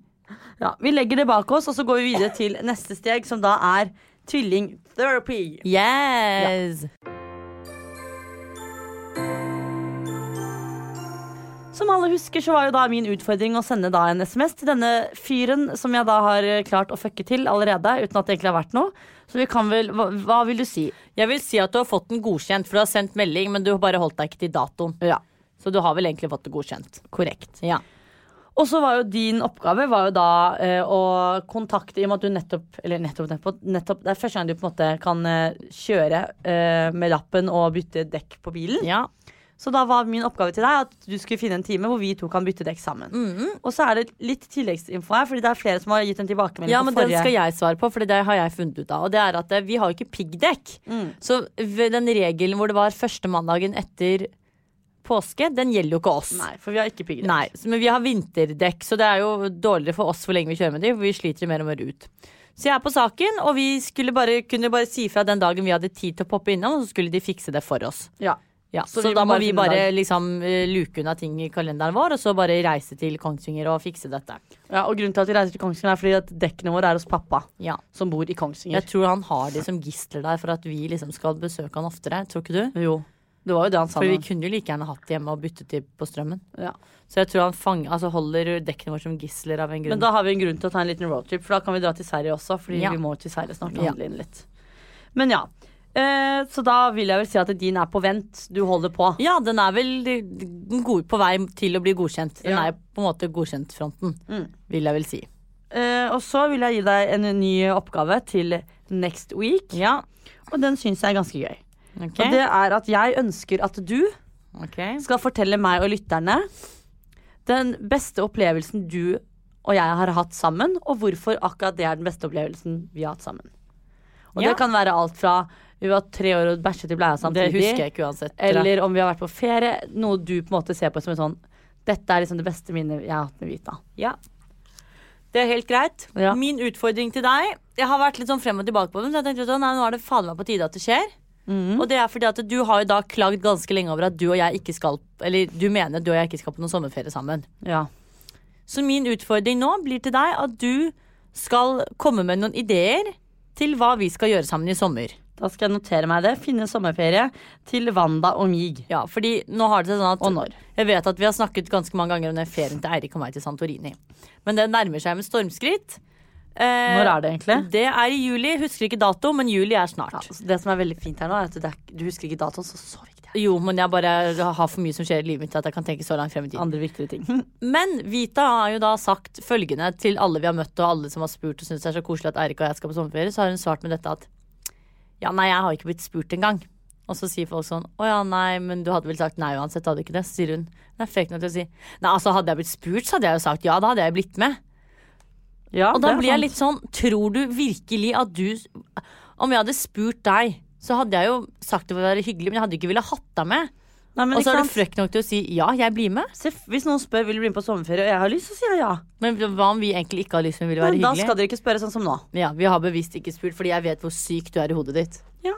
A: Ja, vi legger det bak oss, og så går vi videre til neste steg, som da er tvillingtherapy.
B: Yes!
A: Som alle husker, så var jo da min utfordring å sende da en SMS til denne fyren som jeg da har eh, klart å fucke til allerede, uten at det egentlig har vært noe. Så vi kan vel Hva, hva vil du si?
B: Jeg vil si at du har fått den godkjent, for du har sendt melding, men du har bare holdt deg ikke til datoen.
A: Ja,
B: Så du har vel egentlig fått det godkjent.
A: korrekt.
B: Ja.
A: Og så var jo din oppgave var jo da eh, å kontakte I og med at du nettopp Eller nettopp, nettopp, nettopp Det er første gang du på en måte kan eh, kjøre eh, med lappen og bytte dekk på bilen.
B: ja.
A: Så da var min oppgave til deg at du skulle finne en time hvor vi to kan bytte dekk sammen.
B: Mhm.
A: Og så er det litt tilleggsinfo her, Fordi det er flere som har gitt en tilbakemelding
B: Ja,
A: på
B: men den
A: forrige
B: skal jeg svare på, for det har jeg funnet ut av. Og det er at eh, vi har jo ikke piggdekk.
A: Mm.
B: Så den regelen hvor det var første mandagen etter påske, den gjelder jo ikke oss.
A: Nei, for vi har ikke piggdekk.
B: Nei, så- men vi har vinterdekk, så det er jo dårligere for oss hvor lenge vi kjører med de, for vi sliter jo mer og mer ut. Så jeg er på saken, og vi skulle bare, kunne bare si fra den dagen vi hadde tid til å poppe innom, og så skulle de fikse det for oss.
A: Ja.
B: Ja,
A: Så
B: så, da
A: må bare
B: vi bare liksom eh, luke unna ting i kalenderen vår, og så bare reise til Kongsvinger og fikse dette.
A: ja, Og grunnen til at vi reiser til Kongsvinger, er fordi at dekkene våre er hos pappa,
B: Ja.
A: som bor i Kongsvinger.
B: Jeg tror han har de som gisler der for at vi liksom skal besøke han oftere. Tror ikke du?
A: Jo. Det var jo det han sa.
B: For vi kunne jo like gjerne hatt det hjemme og byttet de på strømmen.
A: Ja.
B: Så jeg tror han fang, altså holder dekkene våre som gisler av en grunn.
A: Men da har vi en grunn til å ta en liten roadtrip, for da kan vi dra til Sverige også. Fordi vi må til Sverige snart og handle inn litt. Men ja. Eh, så da vil jeg vel si at din er på vent. Du holder på.
B: Ja, den er vel god, på vei til å bli godkjent. Den
A: Ja.
B: er på en måte godkjent-fronten,
A: Mm.
B: vil jeg vel si.
A: Eh, og så vil jeg gi deg en ny oppgave til next week.
B: Ja,
A: Og den syns jeg er ganske gøy.
B: Okay.
A: Og det er at jeg ønsker at du
B: okay.
A: skal fortelle meg og lytterne den beste opplevelsen du og jeg har hatt sammen, og hvorfor akkurat det er den beste opplevelsen vi har hatt sammen. Og
B: Ja.
A: det kan være alt fra vi var tre år og bæsjet i bleia
B: Det husker jeg ikke uansett.
A: eller om vi har vært på ferie. Noe du på en måte ser på som en sånn Dette er liksom det beste minnet jeg har hatt med Vita.
B: Ja. Det er helt greit.
A: Ja.
B: Min utfordring til deg Jeg har vært litt sånn frem og tilbake på den, så jeg tenkte sånn, nei, nå er det faen meg på tide at det skjer.
A: Mm.
B: Og det er fordi at du har jo da klagd ganske lenge over at du og jeg ikke skal Eller du mener du og jeg ikke skal på noen sommerferie sammen.
A: Ja.
B: Så min utfordring nå blir til deg at du skal komme med noen ideer til hva vi skal gjøre sammen i sommer.
A: Da skal jeg notere meg det. Finne sommerferie til Wanda og mig.
B: Ja, fordi nå har det seg sånn at
A: Og når.
B: Jeg vet at vi har snakket ganske mange ganger om den ferien til Eirik og meg til Santorini. Men det nærmer seg med stormskritt. Eh,
A: Når er det egentlig?
B: Det er i juli. Husker ikke dato, men juli er
A: Ja,
B: snart.
A: altså det som er veldig fint her nå, er at det er, du husker ikke datoen, så det.
B: Jo, men jeg bare har for mye som skjer i livet mitt at jeg kan tenke så langt frem i tid.
A: Andre viktige ting.
B: Men Vita har jo da sagt følgende til alle vi har møtt, og alle som har spurt og syns det er så koselig at Eirik og jeg skal på sommerferie, så har hun svart med dette at ja, nei, jeg har ikke blitt spurt engang. Og så sier folk sånn å ja, nei, men du hadde vel sagt nei uansett, hadde du ikke det? Så sier hun det er frekt nok til å si nei, altså hadde jeg blitt spurt, så hadde jeg jo sagt ja, da hadde jeg blitt med.
A: Ja,
B: Og da blir jeg litt sånn Tror du virkelig at du Om jeg hadde spurt deg, så hadde jeg jo sagt det for å være hyggelig, men jeg hadde ikke ville hatt deg med.
A: Nei, men
B: Og så er du frekk nok til å si ja, jeg blir med.
A: Se, Hvis noen spør vil du bli med på sommerferie, og jeg har lyst, så sier jeg ja.
B: Men hva om vi egentlig ikke har lyst, men vil være
A: Men da skal dere ikke spørre sånn som nå.
B: Ja, Vi har bevisst ikke spurt, fordi jeg vet hvor syk du er i hodet ditt.
A: Ja,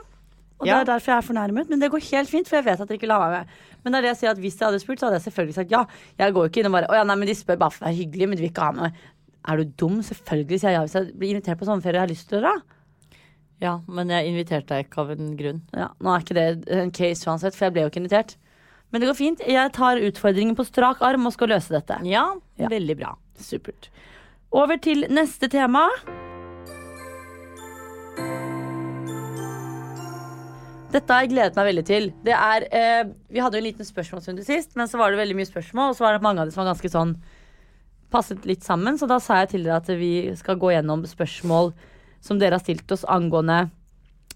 A: Og
B: Ja.
A: det er derfor jeg er fornærmet. Men det går helt fint, for jeg vet at dere ikke lar meg med. Men det er det jeg sier at hvis jeg hadde spurt, så hadde jeg selvfølgelig sagt ja. Jeg går jo ikke inn og bare Å ja, nei, men de spør bare for å være hyggelig, men de vil ikke ha meg. Er du dum? Selvfølgelig sier jeg ja hvis jeg blir invitert på sommerferie og jeg har lyst til å dra.
B: Ja, men jeg inviterte deg ikke av en grunn.
A: Ja, Nå er ikke det en case uansett, for jeg ble jo ikke invitert. Men det går fint. Jeg tar utfordringen på strak arm og skal løse dette.
B: Ja,
A: Ja.
B: veldig bra.
A: Supert. Over til neste tema. Dette har jeg gledet meg veldig til. Det er, eh, vi hadde jo en liten spørsmålsrunde sist, men så var det veldig mye spørsmål, og så var det mange av dem som var ganske sånn passet litt sammen, så da sa jeg til dere at vi skal gå gjennom spørsmål som dere har stilt oss angående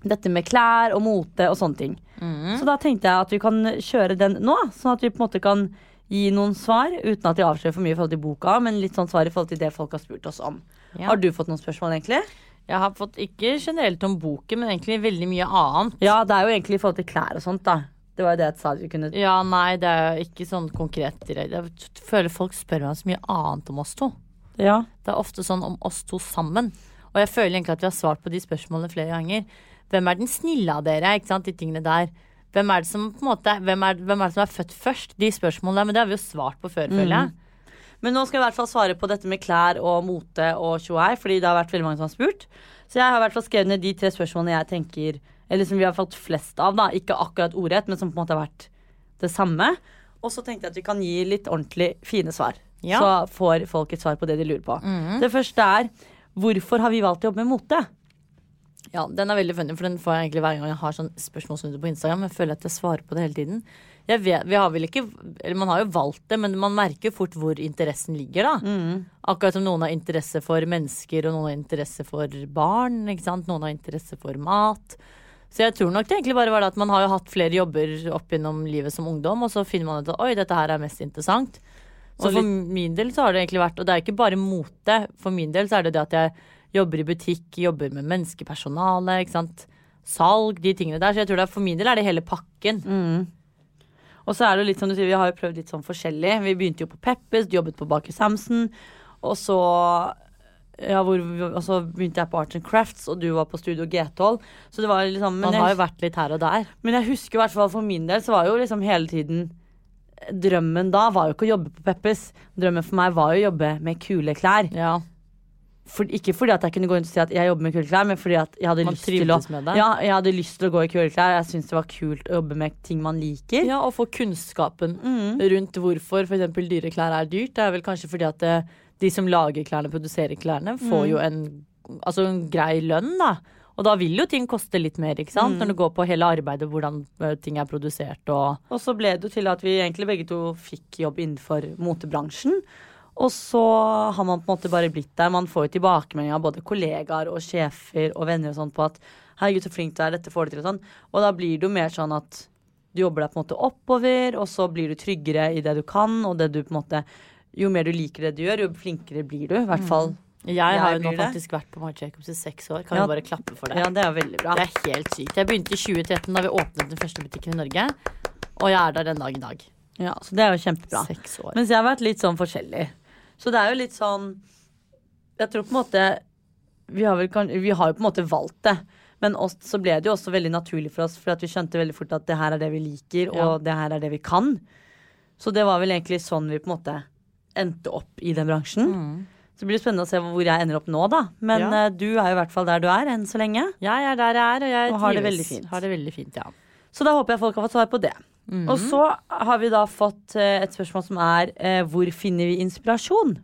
A: dette med klær og mote og sånne ting. Så da tenkte jeg at vi kan kjøre den nå, sånn at vi på en måte kan gi noen svar uten at de avslører for mye i forhold til boka, men litt sånn svar i forhold til det folk har spurt oss om.
B: Ja.
A: Har du fått noen spørsmål, egentlig?
B: Jeg har fått ikke generelt om boken, men egentlig veldig mye annet.
A: Ja, det er jo egentlig i forhold til klær og sånt, da. Det var jo det jeg sa vi kunne
B: Ja, nei, det er jo ikke sånn konkret direkte. Jeg føler folk spør meg så mye annet om oss to.
A: Ja.
B: Det er ofte sånn om oss to sammen. Og jeg føler egentlig at vi har svart på de spørsmålene flere ganger. Hvem er den snille av dere? Ikke sant, de tingene der. Hvem er det som på en måte Hvem er, hvem er det som er født først? De spørsmålene der, men det har vi jo svart på før, føler jeg.
A: Men nå skal jeg i hvert fall svare på dette med klær og mote og tjoei, fordi det har vært veldig mange som har spurt. Så jeg har i hvert fall skrevet ned de tre spørsmålene jeg tenker Eller som vi har fått flest av, da. Ikke akkurat ordrett, men som på en måte har vært det samme. Og så tenkte jeg at vi kan gi litt ordentlig fine svar.
B: Ja.
A: Så får folk et svar på det de lurer på. Det første er hvorfor har vi valgt å jobbe med mote?
B: Ja, den er veldig funny, for den får jeg egentlig hver gang jeg har sånn spørsmålsrunde på Instagram. Jeg føler at jeg svarer på det hele tiden. Jeg vet, vi har vel ikke, eller Man har jo valgt det, men man merker fort hvor interessen ligger. da. Akkurat som noen har interesse for mennesker, og noen har interesse for barn. ikke sant? Noen har interesse for mat. Så jeg tror nok det egentlig bare var det at man har jo hatt flere jobber opp gjennom livet som ungdom, og så finner man ut at oi, dette her er mest interessant.
A: Og
B: for min del så har det egentlig vært, og det er ikke bare mote, for min del så er det det at jeg jobber i butikk, jobber med menneskepersonale, ikke sant. Salg, de tingene der. Så jeg tror det er, for min del er det hele pakken.
A: Og så er det litt som du sier, vi har jo prøvd litt sånn forskjellig. Vi begynte jo på Peppers, jobbet på Baker Samson. Og så, ja, hvor, og så begynte jeg på Arts and Crafts, og du var på Studio G12. Så det var liksom
B: Man
A: jeg,
B: har jo vært litt her og der.
A: men jeg husker i hvert fall for min del, så var jo liksom hele tiden Drømmen da var jo ikke å jobbe på Peppes. Drømmen for meg var jo å jobbe med kule klær.
B: Ja.
A: For, ikke fordi at jeg kunne gå rundt og si at jeg jobber med kule klær, men fordi at jeg hadde lyst til å. Ja, jeg hadde lyst til å gå i kule klær. Jeg syntes det var kult å jobbe med ting man liker.
B: ja, og få kunnskapen rundt hvorfor f.eks. dyre klær er dyrt. Det er vel kanskje fordi at det, de som lager klærne, produserer klærne, får jo en, altså en grei lønn, da. Og da vil jo ting koste litt mer, ikke sant? Når det går på hele arbeidet, hvordan eh, ting er produsert og
A: Og så ble det jo til at vi egentlig begge to fikk jobb innenfor motebransjen. Og så har man på en måte bare blitt der. Man får jo tilbakemeldinger av både kollegaer og sjefer og venner og sånn på at 'herregud, så flink du er, dette får du til', og sånn. Og da blir det jo mer sånn at du jobber deg på en måte oppover, og så blir du tryggere i det du kan, og det du på en måte Jo mer du liker det du gjør, jo flinkere blir du. I hvert fall.
B: Jeg har jo nå faktisk vært på Marc Jacobs i seks år. Kan
A: Ja.
B: vi bare klappe for det?
A: Ja, det er veldig bra.
B: Det er helt sykt. Jeg begynte i 2013 da vi åpnet den første butikken i Norge. Og jeg er der den dag i dag.
A: Ja, så det er jo kjempebra.
B: Seks år.
A: Mens jeg har vært litt sånn forskjellig. Så det er jo litt sånn Jeg tror på en måte Vi har, vel, vi har jo på en måte valgt det. Men oss, så ble det jo også veldig naturlig for oss, for vi skjønte veldig fort at det her er det vi liker,
B: Ja.
A: og det her er det vi kan. Så det var vel egentlig sånn vi på en måte endte opp i den bransjen. Så det blir spennende å se hvor jeg ender opp nå, da. Men
B: Mm. Ja.
A: eh, du er jo i hvert fall der du er enn så lenge.
B: Jeg er der jeg er, og jeg
A: Og har det.
B: Har det veldig fint, ja.
A: Så da håper jeg folk har fått svar på det.
B: Mhm.
A: Og så har vi da fått eh, et spørsmål som er eh, hvor finner vi inspirasjon?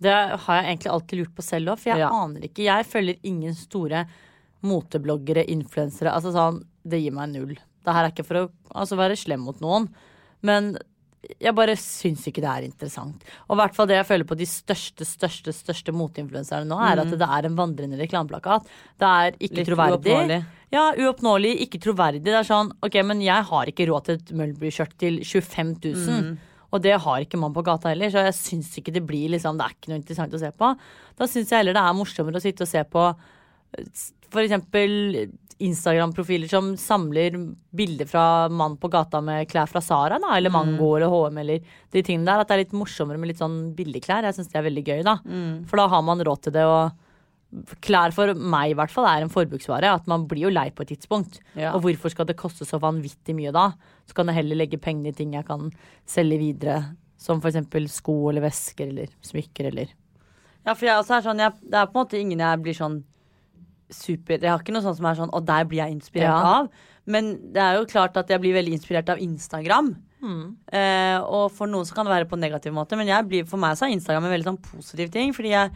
B: Det har jeg egentlig alltid lurt på selv òg, for jeg
A: Ja.
B: aner ikke. Jeg følger ingen store motebloggere, influensere. Altså sånn, det gir meg null. Det her er ikke for å altså, være slem mot noen, men jeg bare syns ikke det er interessant. Og i hvert fall det jeg føler på de største, største, største moteinfluenserne nå, er at det er en vandrende reklameplakat. Det er ikke
A: Mm. Litt
B: troverdig.
A: uoppnåelig.
B: Ja, uoppnåelig, ikke troverdig. Det er sånn, ok, men jeg har ikke råd til et Mulberry-skjørt til 25 000.
A: Mm.
B: Og det har ikke man på gata heller, så jeg syns ikke det blir liksom, det er ikke noe interessant å se på. Da syns jeg heller det er morsommere å sitte og se på for eksempel Instagram-profiler som samler bilder fra mann på gata med klær fra Sara, da, eller Mango eller HM eller de tingene der. At det er litt morsommere med litt sånn billigklær. Jeg syns det er veldig gøy, da. For da har man råd til det, og klær for meg i hvert fall er en forbruksvare. At man blir jo lei på et tidspunkt.
A: Ja.
B: Og hvorfor skal det koste så vanvittig mye da? Så kan jeg heller legge pengene i ting jeg kan selge videre. Som eksempel sko eller vesker eller smykker eller
A: Ja, for jeg også er sånn jeg, Det er på en måte ingen jeg blir sånn super Jeg har ikke noe sånt som er sånn 'og der blir jeg inspirert
B: Ja.
A: av. Men det er jo klart at jeg blir veldig inspirert av Instagram. Eh, og for noen så kan det være på en negativ måte, men jeg blir, for meg så er Instagram en veldig sånn positiv ting. Fordi jeg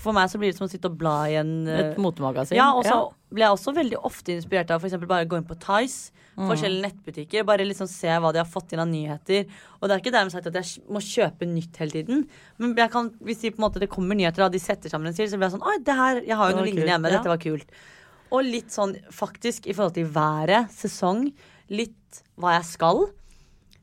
A: For meg så blir det som å sitte og bla i en eh,
B: Et motemagasin.
A: Ja, og så blir jeg også veldig ofte inspirert av eksempel bare gå inn på Tice, forskjellige nettbutikker, bare liksom se hva de har fått inn av nyheter. Og det er ikke dermed sagt at jeg må kjøpe nytt hele tiden, men jeg kan, hvis de på en måte det kommer nyheter og de setter sammen en stil, så blir jeg sånn Oi, det her, jeg har jo noe lignende hjemme,
B: ja.
A: dette var kult. Og litt sånn faktisk i forhold til været, sesong, litt hva jeg skal.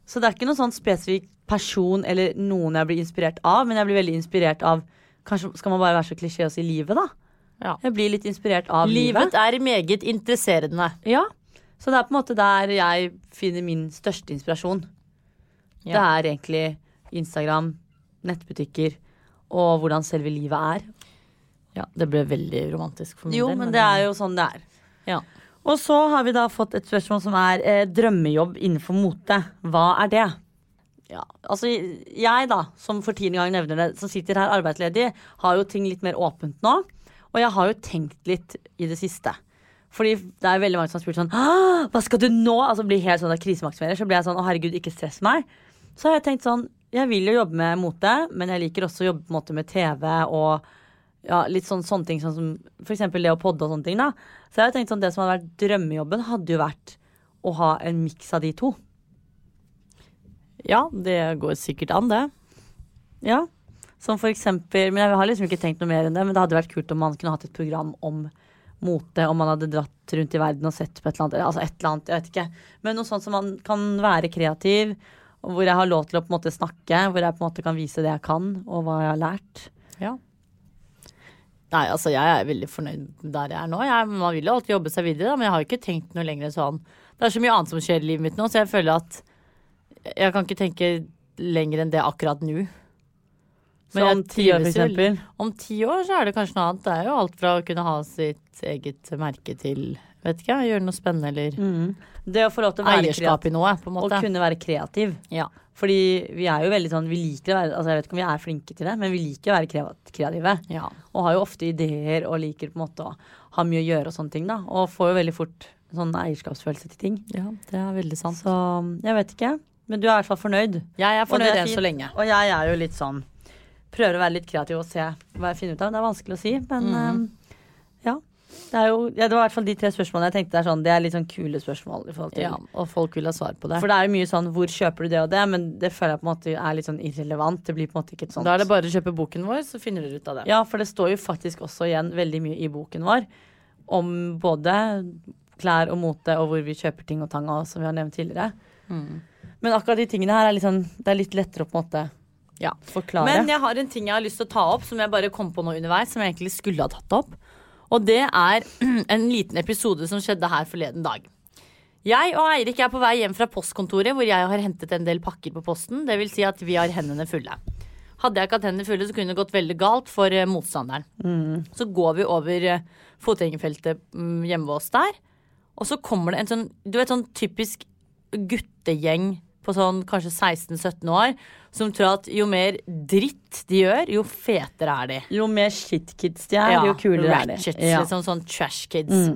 A: Så det er ikke noen sånn spesifikk person eller noen jeg blir inspirert av, men jeg blir veldig inspirert av Kanskje skal man bare være så klisjé og si livet, da.
B: Ja.
A: Jeg blir litt inspirert av livet.
B: Livet er meget interesserende.
A: Ja. Så det er på en måte der jeg finner min største inspirasjon. Det er egentlig Instagram, nettbutikker og hvordan selve livet er.
B: Ja, det ble veldig romantisk for min
A: Jo,
B: del.
A: men det er jo sånn det er.
B: ja.
A: Og så har vi da fått et spørsmål som er eh, drømmejobb innenfor mote. Hva er det? Ja, altså jeg da, som for tiende gang nevner det, som sitter her arbeidsledig, har jo ting litt mer åpent nå. Og jeg har jo tenkt litt i det siste. Fordi det er veldig mange som har spurt sånn Hva skal du nå? Altså blir helt sånn krisemaksimerer. Så blir jeg sånn Å, herregud, ikke stress meg. Så har jeg tenkt sånn Jeg vil jo jobbe med mote, men jeg liker også å jobbe på en måte med TV og ja, litt sånn, sånne ting sånn som eksempel det å podde og sånne ting. da. Så jeg har tenkt sånn, det som hadde vært drømmejobben, hadde jo vært å ha en miks av de to.
B: Ja, det går sikkert an, det.
A: Ja. Som for eksempel Men jeg har liksom ikke tenkt noe mer enn det, men det hadde vært kult om man kunne hatt et program om mote, om man hadde dratt rundt i verden og sett på et eller annet, altså et eller annet, jeg vet ikke. Men noe sånt som man kan være kreativ, hvor jeg har lov til å på en måte snakke, hvor jeg på en måte kan vise det jeg kan, og hva jeg har lært.
B: Ja. Nei, altså jeg er veldig fornøyd der jeg er nå. Jeg, man vil jo alltid jobbe seg videre, da, men jeg har ikke tenkt noe lenger sånn. Det er så mye annet som skjer i livet mitt nå, så jeg føler at jeg kan ikke tenke lenger enn det akkurat nå.
A: Så om ti år, for eksempel.
B: Om ti år så er det kanskje noe annet. Det er jo alt fra å kunne ha sitt eget merke til vet ikke, gjøre noe spennende eller
A: Det å få lov til å være
B: eierskap i noe, på en
A: og kunne være kreativ.
B: Ja.
A: Fordi vi er jo veldig sånn, vi liker å være, altså jeg vet ikke om vi er flinke til det, men vi liker å være kreative.
B: Ja.
A: Og har jo ofte ideer og liker på en måte å ha mye å gjøre og sånne ting da. Og får jo veldig fort sånn eierskapsfølelse til ting.
B: ja, det er veldig sant.
A: Så jeg vet ikke. Men du er i hvert fall fornøyd.
B: Jeg er fornøyd enn så lenge.
A: Og jeg er jo litt sånn Prøver å være litt kreativ og se hva jeg finner ut av. Det er vanskelig å si, men
B: mm.
A: eh, ja. Det, er jo, ja. det var i hvert fall de tre spørsmålene jeg tenkte er sånn, det er litt sånn kule spørsmål.
B: Ja, og folk vil ha svar på det.
A: For det er jo mye sånn hvor kjøper du det og det, men det føler jeg på en måte er litt sånn irrelevant. Det blir på en måte ikke et sånt
B: Da er det bare å kjøpe boken vår, så finner dere ut av det.
A: Ja, for det står jo faktisk også igjen veldig mye i boken vår om både klær og mote og hvor vi kjøper ting og tang, og som vi har nevnt tidligere.
B: Mm.
A: Men akkurat de tingene her er litt sånn Det er litt lettere å på en måte
B: Ja.
A: forklare.
B: Men jeg har en ting jeg har lyst til å ta opp, som jeg bare kom på nå underveis, som jeg egentlig skulle ha tatt opp. Og det er en liten episode som skjedde her forleden dag. Jeg og Eirik er på vei hjem fra postkontoret, hvor jeg har hentet en del pakker på posten. Det vil si at vi har hendene fulle. Hadde jeg ikke hatt hendene fulle, så kunne det gått veldig galt for motstanderen. motstanderen. Så går vi over eh, fotgjengerfeltet mm, hjemme hos oss der, og så kommer det en sånn, du vet sånn typisk guttegjeng på sånn kanskje 16-17 år, som tror at jo mer dritt de gjør, jo fetere er de.
A: Jo mer shitkids de er, jo kulere er de. Ja. Mm.
B: liksom sånn trash kids.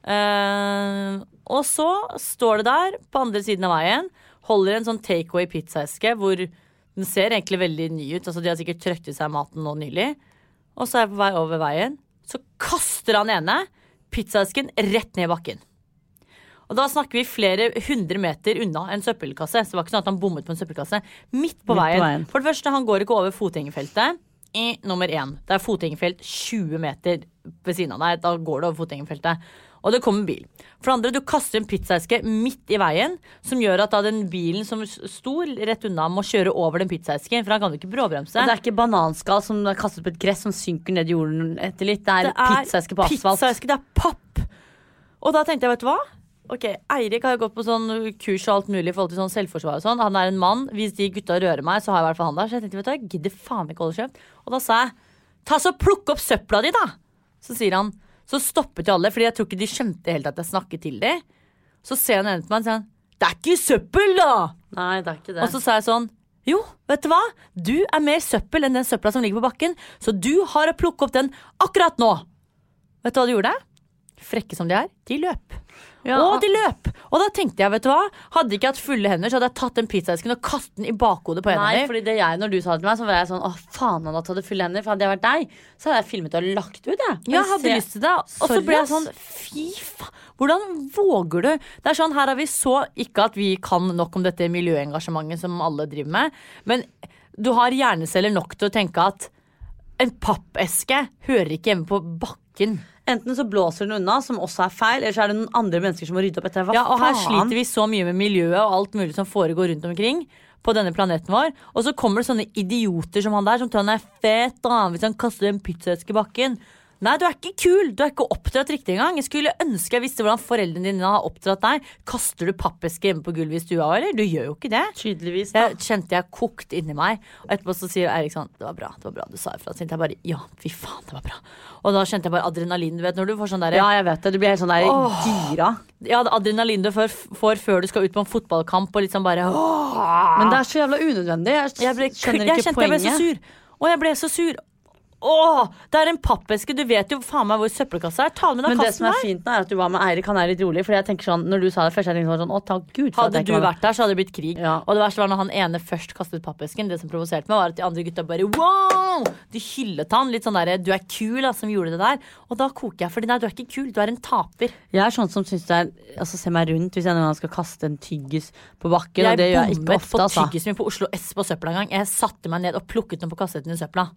B: Uh, og så står det der, på andre siden av veien, holder en sånn takeaway pizzaeske hvor den ser egentlig veldig ny ut. Altså De har sikkert trøkt i seg maten nå nylig. Og så er jeg på vei over veien, så kaster han ene pizzaesken rett ned i bakken. Og da snakker vi flere hundre meter unna en søppelkasse. Så det var ikke sånn at han bommet på en søppelkasse. Midt på,
A: Midt på
B: veien.
A: veien.
B: For det første, han går ikke over fotgjengerfeltet. I nummer én. Det er fotgjengerfelt 20 meter ved siden av deg. Da går det over fotgjengerfeltet. Og det kommer bil. For det andre, du kaster en pizzaeske midt i veien, som gjør at da den bilen som sto rett unna, må kjøre over den pizzaesken, for han kan jo ikke bråbremse.
A: Og det er ikke bananskall som er kastet på et gress som synker ned i jorden etter litt. Det er,
B: Det er
A: pizzaeske på asfalt.
B: Pizzaeske, det er papp. Og da tenkte jeg, vet du hva? Ok, Eirik har gått på sånn kurs og alt mulig i forhold til sånn selvforsvar og sånn. Han er en mann. Hvis de gutta rører meg, så har jeg i hvert fall han der. Så jeg tenkte, vet du jeg gidder faen ikke holde kjeft. Og da sa jeg, ta så plukk opp søpla di, da! Så sier han, så stoppet jo alle, fordi jeg tror ikke de skjønte helt at jeg snakket til dem. Så ser han ned på meg og sier han, det er ikke søppel, da!
A: Nei, det er ikke det.
B: Og så sa jeg sånn Jo, vet du hva? Du er mer søppel enn den søpla som ligger på bakken, så du har å plukke opp den akkurat nå. Vet du hva du gjorde? Frekke som de er, de løp.
A: Ja.
B: Og de løp! Og da tenkte jeg, vet du hva, hadde jeg ikke hatt fulle hender, så hadde jeg tatt den pizzaesken og kastet den i bakhodet på hendene.
A: Nei, fordi det jeg, når du sa det til meg, så var jeg sånn Å, faen, han hadde fulle hender. For hadde jeg vært deg, så hadde jeg filmet og lagt ut, jeg.
B: Ja, jeg hadde
A: se-
B: lyst til det. Og så ble jeg sånn Fy faen, hvordan våger du? Det er sånn, Her har vi så Ikke at vi kan nok om dette miljøengasjementet som alle driver med, men du har hjerneceller nok til å tenke at en pappeske hører ikke hjemme på bakken.
A: Enten så blåser den unna, som også er feil, eller så er det noen andre mennesker som må rydde opp etter. Hva
B: Ja, og her
A: faen?
B: sliter vi så mye med miljøet og alt mulig som foregår rundt omkring på denne planeten vår. Og så kommer det sånne idioter som han der, som tror han er fet da, hvis han kaster en pizzaeske i bakken. Nei, du er ikke kul! Du er ikke oppdratt riktig engang. Jeg skulle ønske jeg visste hvordan foreldrene dine har oppdratt deg. Kaster du pappesker hjemme på gulvet i stua, eller? Du gjør jo ikke det.
A: Tydeligvis, da.
B: Jeg kjente jeg kokte inni meg. Og etterpå så sier Eirik sånn Det var bra, det var bra du sa ifra. Så jeg bare ja, fy faen, det var bra. Og da kjente jeg bare adrenalin. Du vet når du får sånn derre
A: Ja, jeg vet det. Du blir helt sånn der
B: Åh.
A: gira.
B: ja, det adrenalin du får, får før du skal ut på en fotballkamp og liksom bare åh.
A: Men det er så jævla unødvendig. Jeg,
B: jeg, ble,
A: skjønner
B: jeg
A: ikke
B: kjente jeg ble så sur. Og jeg ble så sur. Åh, det er en pappeske. Du vet jo faen meg hvor søppelkassa er. Ta den med deg
A: Men det
B: kassen
A: som er fint nå, er at du var med Eirik. Han er litt rolig. Fordi jeg tenker sånn, når du sa det først, jeg tenkte sånn Å, takk Gud. for at
B: Hadde
A: jeg
B: du
A: var med.
B: vært der, så hadde det blitt krig.
A: Ja.
B: Og det verste var når han ene først kastet pappesken. Det som provoserte meg, var at de andre gutta bare wow! De hyllet han. Litt sånn derre du er kul, da, som gjorde det der. Og da koker jeg. Fordi nei, du er ikke kul, du er en taper.
A: Jeg er sånn som syns det er Altså, se meg rundt hvis jeg noen gang skal kaste en tyggis på bakken. Og det gjør jeg ikke
B: bommet
A: ofte,
B: på
A: altså.
B: tyggisen min på Oslo S på søpla en gang. Jeg satte meg ned og plukket den på kassetten i søpla.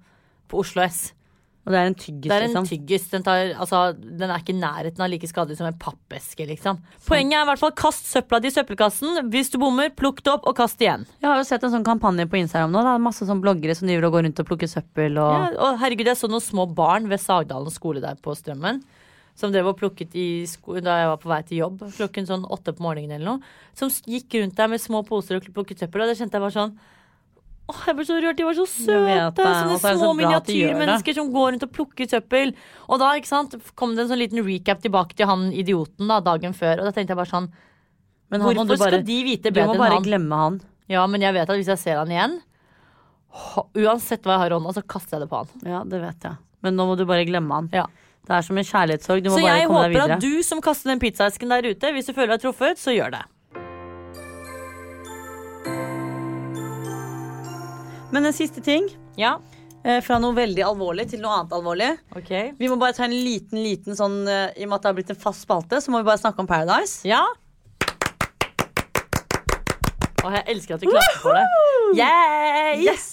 B: På Oslo S.
A: Og det er en tyggis,
B: Det er en
A: liksom.
B: tyggis. Den, tar, altså, den er ikke i nærheten av like skadelig som en pappeske, liksom. Poenget er i hvert fall kast søpla di i søppelkassen. Hvis du bommer, plukk det opp og kast det igjen.
A: Jeg har jo sett en sånn kampanje på Instagram nå. Det er masse sånn bloggere som driver og går rundt og plukker søppel og
B: Ja, og herregud, jeg så noen små barn ved Sagdalen skole der på Strømmen. Som drev og plukket i sko da jeg var på vei til jobb klokken sånn åtte på morgenen eller noe. Som gikk rundt der med små poser og plukket søppel, og det kjente jeg bare sånn Åh, jeg ble så rørt, de var så søte! Sånne
A: så
B: små
A: så
B: miniatyrmennesker som går rundt og plukker søppel. Og da ikke sant, kom det en sånn liten recap tilbake til han idioten da, dagen før. Og da tenkte jeg bare sånn
A: Men han
B: Hvorfor
A: bare,
B: skal de vite
A: du må bare
B: han?
A: glemme han.
B: Ja, men jeg vet at hvis jeg ser han igjen Uansett hva jeg har i hånda, så kaster jeg det på han.
A: Ja, det vet jeg. Men nå må du bare glemme han.
B: Ja.
A: Det er som en kjærlighetssorg. Du må
B: Så
A: bare
B: jeg
A: komme deg
B: håper at du som kaster den pizzaesken der ute, hvis du føler deg truffet, så gjør det.
A: Men en siste ting.
B: Ja,
A: eh, Fra noe veldig alvorlig til noe annet alvorlig.
B: Okay.
A: Vi må bare ta en liten liten sånn eh, I og med at det har blitt en fast spalte, så må vi bare snakke om Paradise.
B: Ja. Å, jeg elsker at vi klapper for det. Yay!
A: Yes!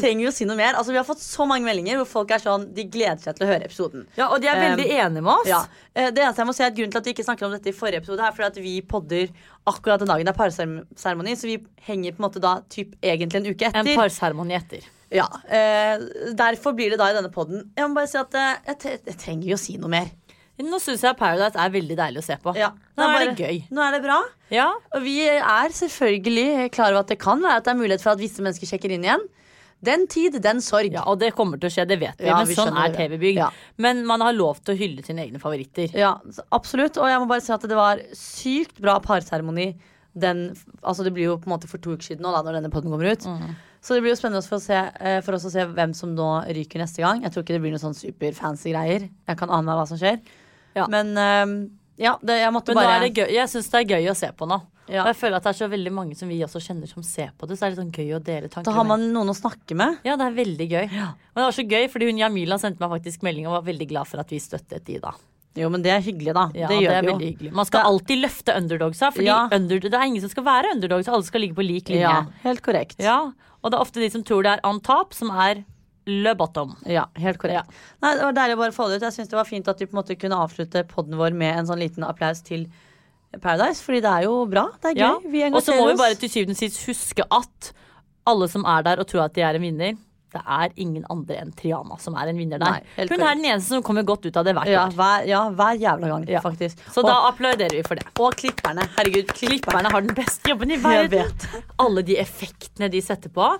A: Trenger vi å si noe mer? Altså Vi har fått så mange meldinger hvor folk er sånn De gleder seg til å høre episoden.
B: Ja, og de er veldig enige med oss.
A: Ja, eh, det eneste jeg må si er at Grunnen til at vi ikke snakker om dette i forrige episode, er fordi at vi podder akkurat den dagen det er parseremoni. Så vi henger på en måte da typ egentlig en uke etter.
B: En parseremoni etter.
A: Ja, eh, Derfor blir det da i denne podden. Jeg må bare si at eh, jeg trenger jo å si noe mer.
B: Nå syns jeg Paradise er veldig deilig å se på.
A: Ja,
B: Nå er
A: bare-
B: det gøy.
A: Nå er det bra.
B: Ja,
A: Og vi er selvfølgelig klar over at det kan være at det er mulighet for at visse mennesker sjekker inn igjen. Den tid, den sorg.
B: ja, og det kommer til å skje, det vet vi.
A: Ja,
B: men
A: vi
B: sånn er. TV-bygd.
A: Ja.
B: Men man har lov til å hylle sine egne favoritter.
A: Ja, absolutt. Og jeg må bare si at det var sykt bra parseremoni. Den, altså det blir jo på en måte for to uker siden nå, da, når denne podden kommer ut.
B: Mm.
A: Så det blir jo spennende for, se, eh, for oss å se hvem som nå ryker neste gang. Jeg tror ikke det blir noen sånn superfancy greier. Jeg kan ane meg hva som skjer.
B: Ja.
A: Men eh, ja, det, jeg måtte
B: Men
A: bare
B: det gøy. jeg syns det er gøy å se på nå.
A: Ja.
B: Og jeg føler at det er så veldig mange som vi også kjenner som ser på det. Så det er litt sånn gøy å dele tanker
A: Da har man noen å snakke med.
B: Ja, det er veldig gøy. Og det var så gøy, fordi hun Jamila sendte meg faktisk melding og var veldig glad for at vi støttet de da.
A: Jo, men det er hyggelig, da.
B: Ja,
A: det
B: det, er
A: vi jo.
B: veldig hyggelig. Man skal
A: Det-
B: alltid løfte underdogsa, fordi
A: Ja.
B: under, det er ingen som skal være underdogs. Alle skal ligge på lik linje.
A: Ja, helt korrekt.
B: Ja, Og det er ofte de som tror det er on top, som er le bottom.
A: Ja, helt korrekt. Nei, det var deilig å bare få det ut. Jeg synes det var fint at vi på en måte kunne avslutte podden vår med en sånn liten applaus til Paradise, fordi det er jo bra. Det er gøy.
B: Ja.
A: Vi
B: Og så må vi bare til syvende og sist huske at alle som er der og tror at de er en vinner, det er ingen andre enn Triana som er en vinner der.
A: Nei,
B: Hun er den eneste som kommer godt ut av det hvert
A: ja
B: år.
A: hver, ja, hver jævla gang,
B: Ja.
A: faktisk.
B: Så
A: og,
B: da applauderer vi for det.
A: og klipperne. Herregud,
B: Klipperne har den beste jobben i verden. Alle de effektene de setter på.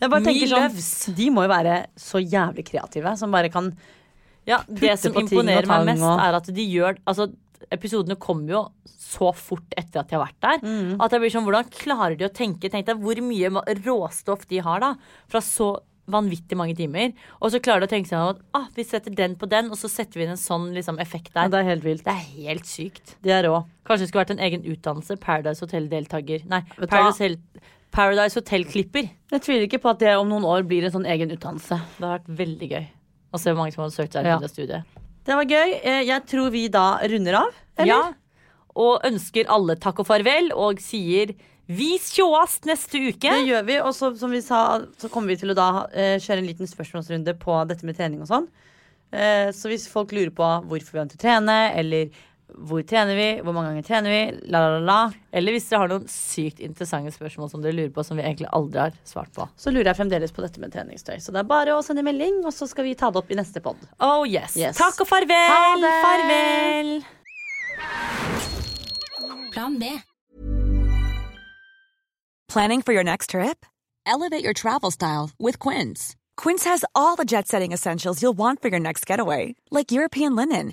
A: Jeg bare tenker sånn. De må jo være så jævlig kreative, som bare kan
B: Ja, det som imponerer meg mest,
A: og-
B: er at de gjør Altså, episodene kommer jo så fort etter at de har vært der.
A: Mm.
B: At jeg blir sånn, Hvordan klarer de å tenke? Tenk deg hvor mye råstoff de har da fra så vanvittig mange timer. Og så klarer de å tenke seg at ah, vi setter den på den, og så setter vi inn en sånn liksom, effekt der.
A: Ja, det er helt vilt.
B: Det er helt sykt.
A: Det er rå.
B: Kanskje det skulle vært en egen utdannelse. Paradise Hotel-deltaker. Nei,
A: Vet?
B: Paradise, Hel- Paradise Hotel-klipper.
A: Jeg tviler ikke på at det om noen år blir en sånn egen utdannelse.
B: Det har vært veldig gøy å se hvor mange som har søkt seg
A: Ja.
B: til det studiet.
A: Det var gøy. Eh, Jeg tror vi da runder av. Eller?
B: Ja, og ønsker alle takk og farvel, og sier vi sjåast neste uke.
A: Det gjør vi, og så, som vi sa, så kommer vi til å da eh, kjøre en liten spørsmålsrunde på dette med trening og sånn. Eh, så hvis folk lurer på hvorfor vi til å trene, eller hvor trener vi, hvor mange ganger trener vi, la, la, la, la,
B: Eller hvis dere har noen sykt interessante spørsmål som dere lurer på, som vi egentlig aldri har svart på.
A: så lurer jeg fremdeles på dette med treningstøy. Så det er bare å sende melding, og så skal vi ta det opp i neste pod.
B: Oh yes.
A: Yes.
B: Takk og farvel.
A: Ha det.
B: Farvel.
D: Plan B.
E: Planning for your next trip?
D: Elevate your travel style with Quince.
E: Quince has all the jet setting essentials you'll want for your next getaway, like European linen,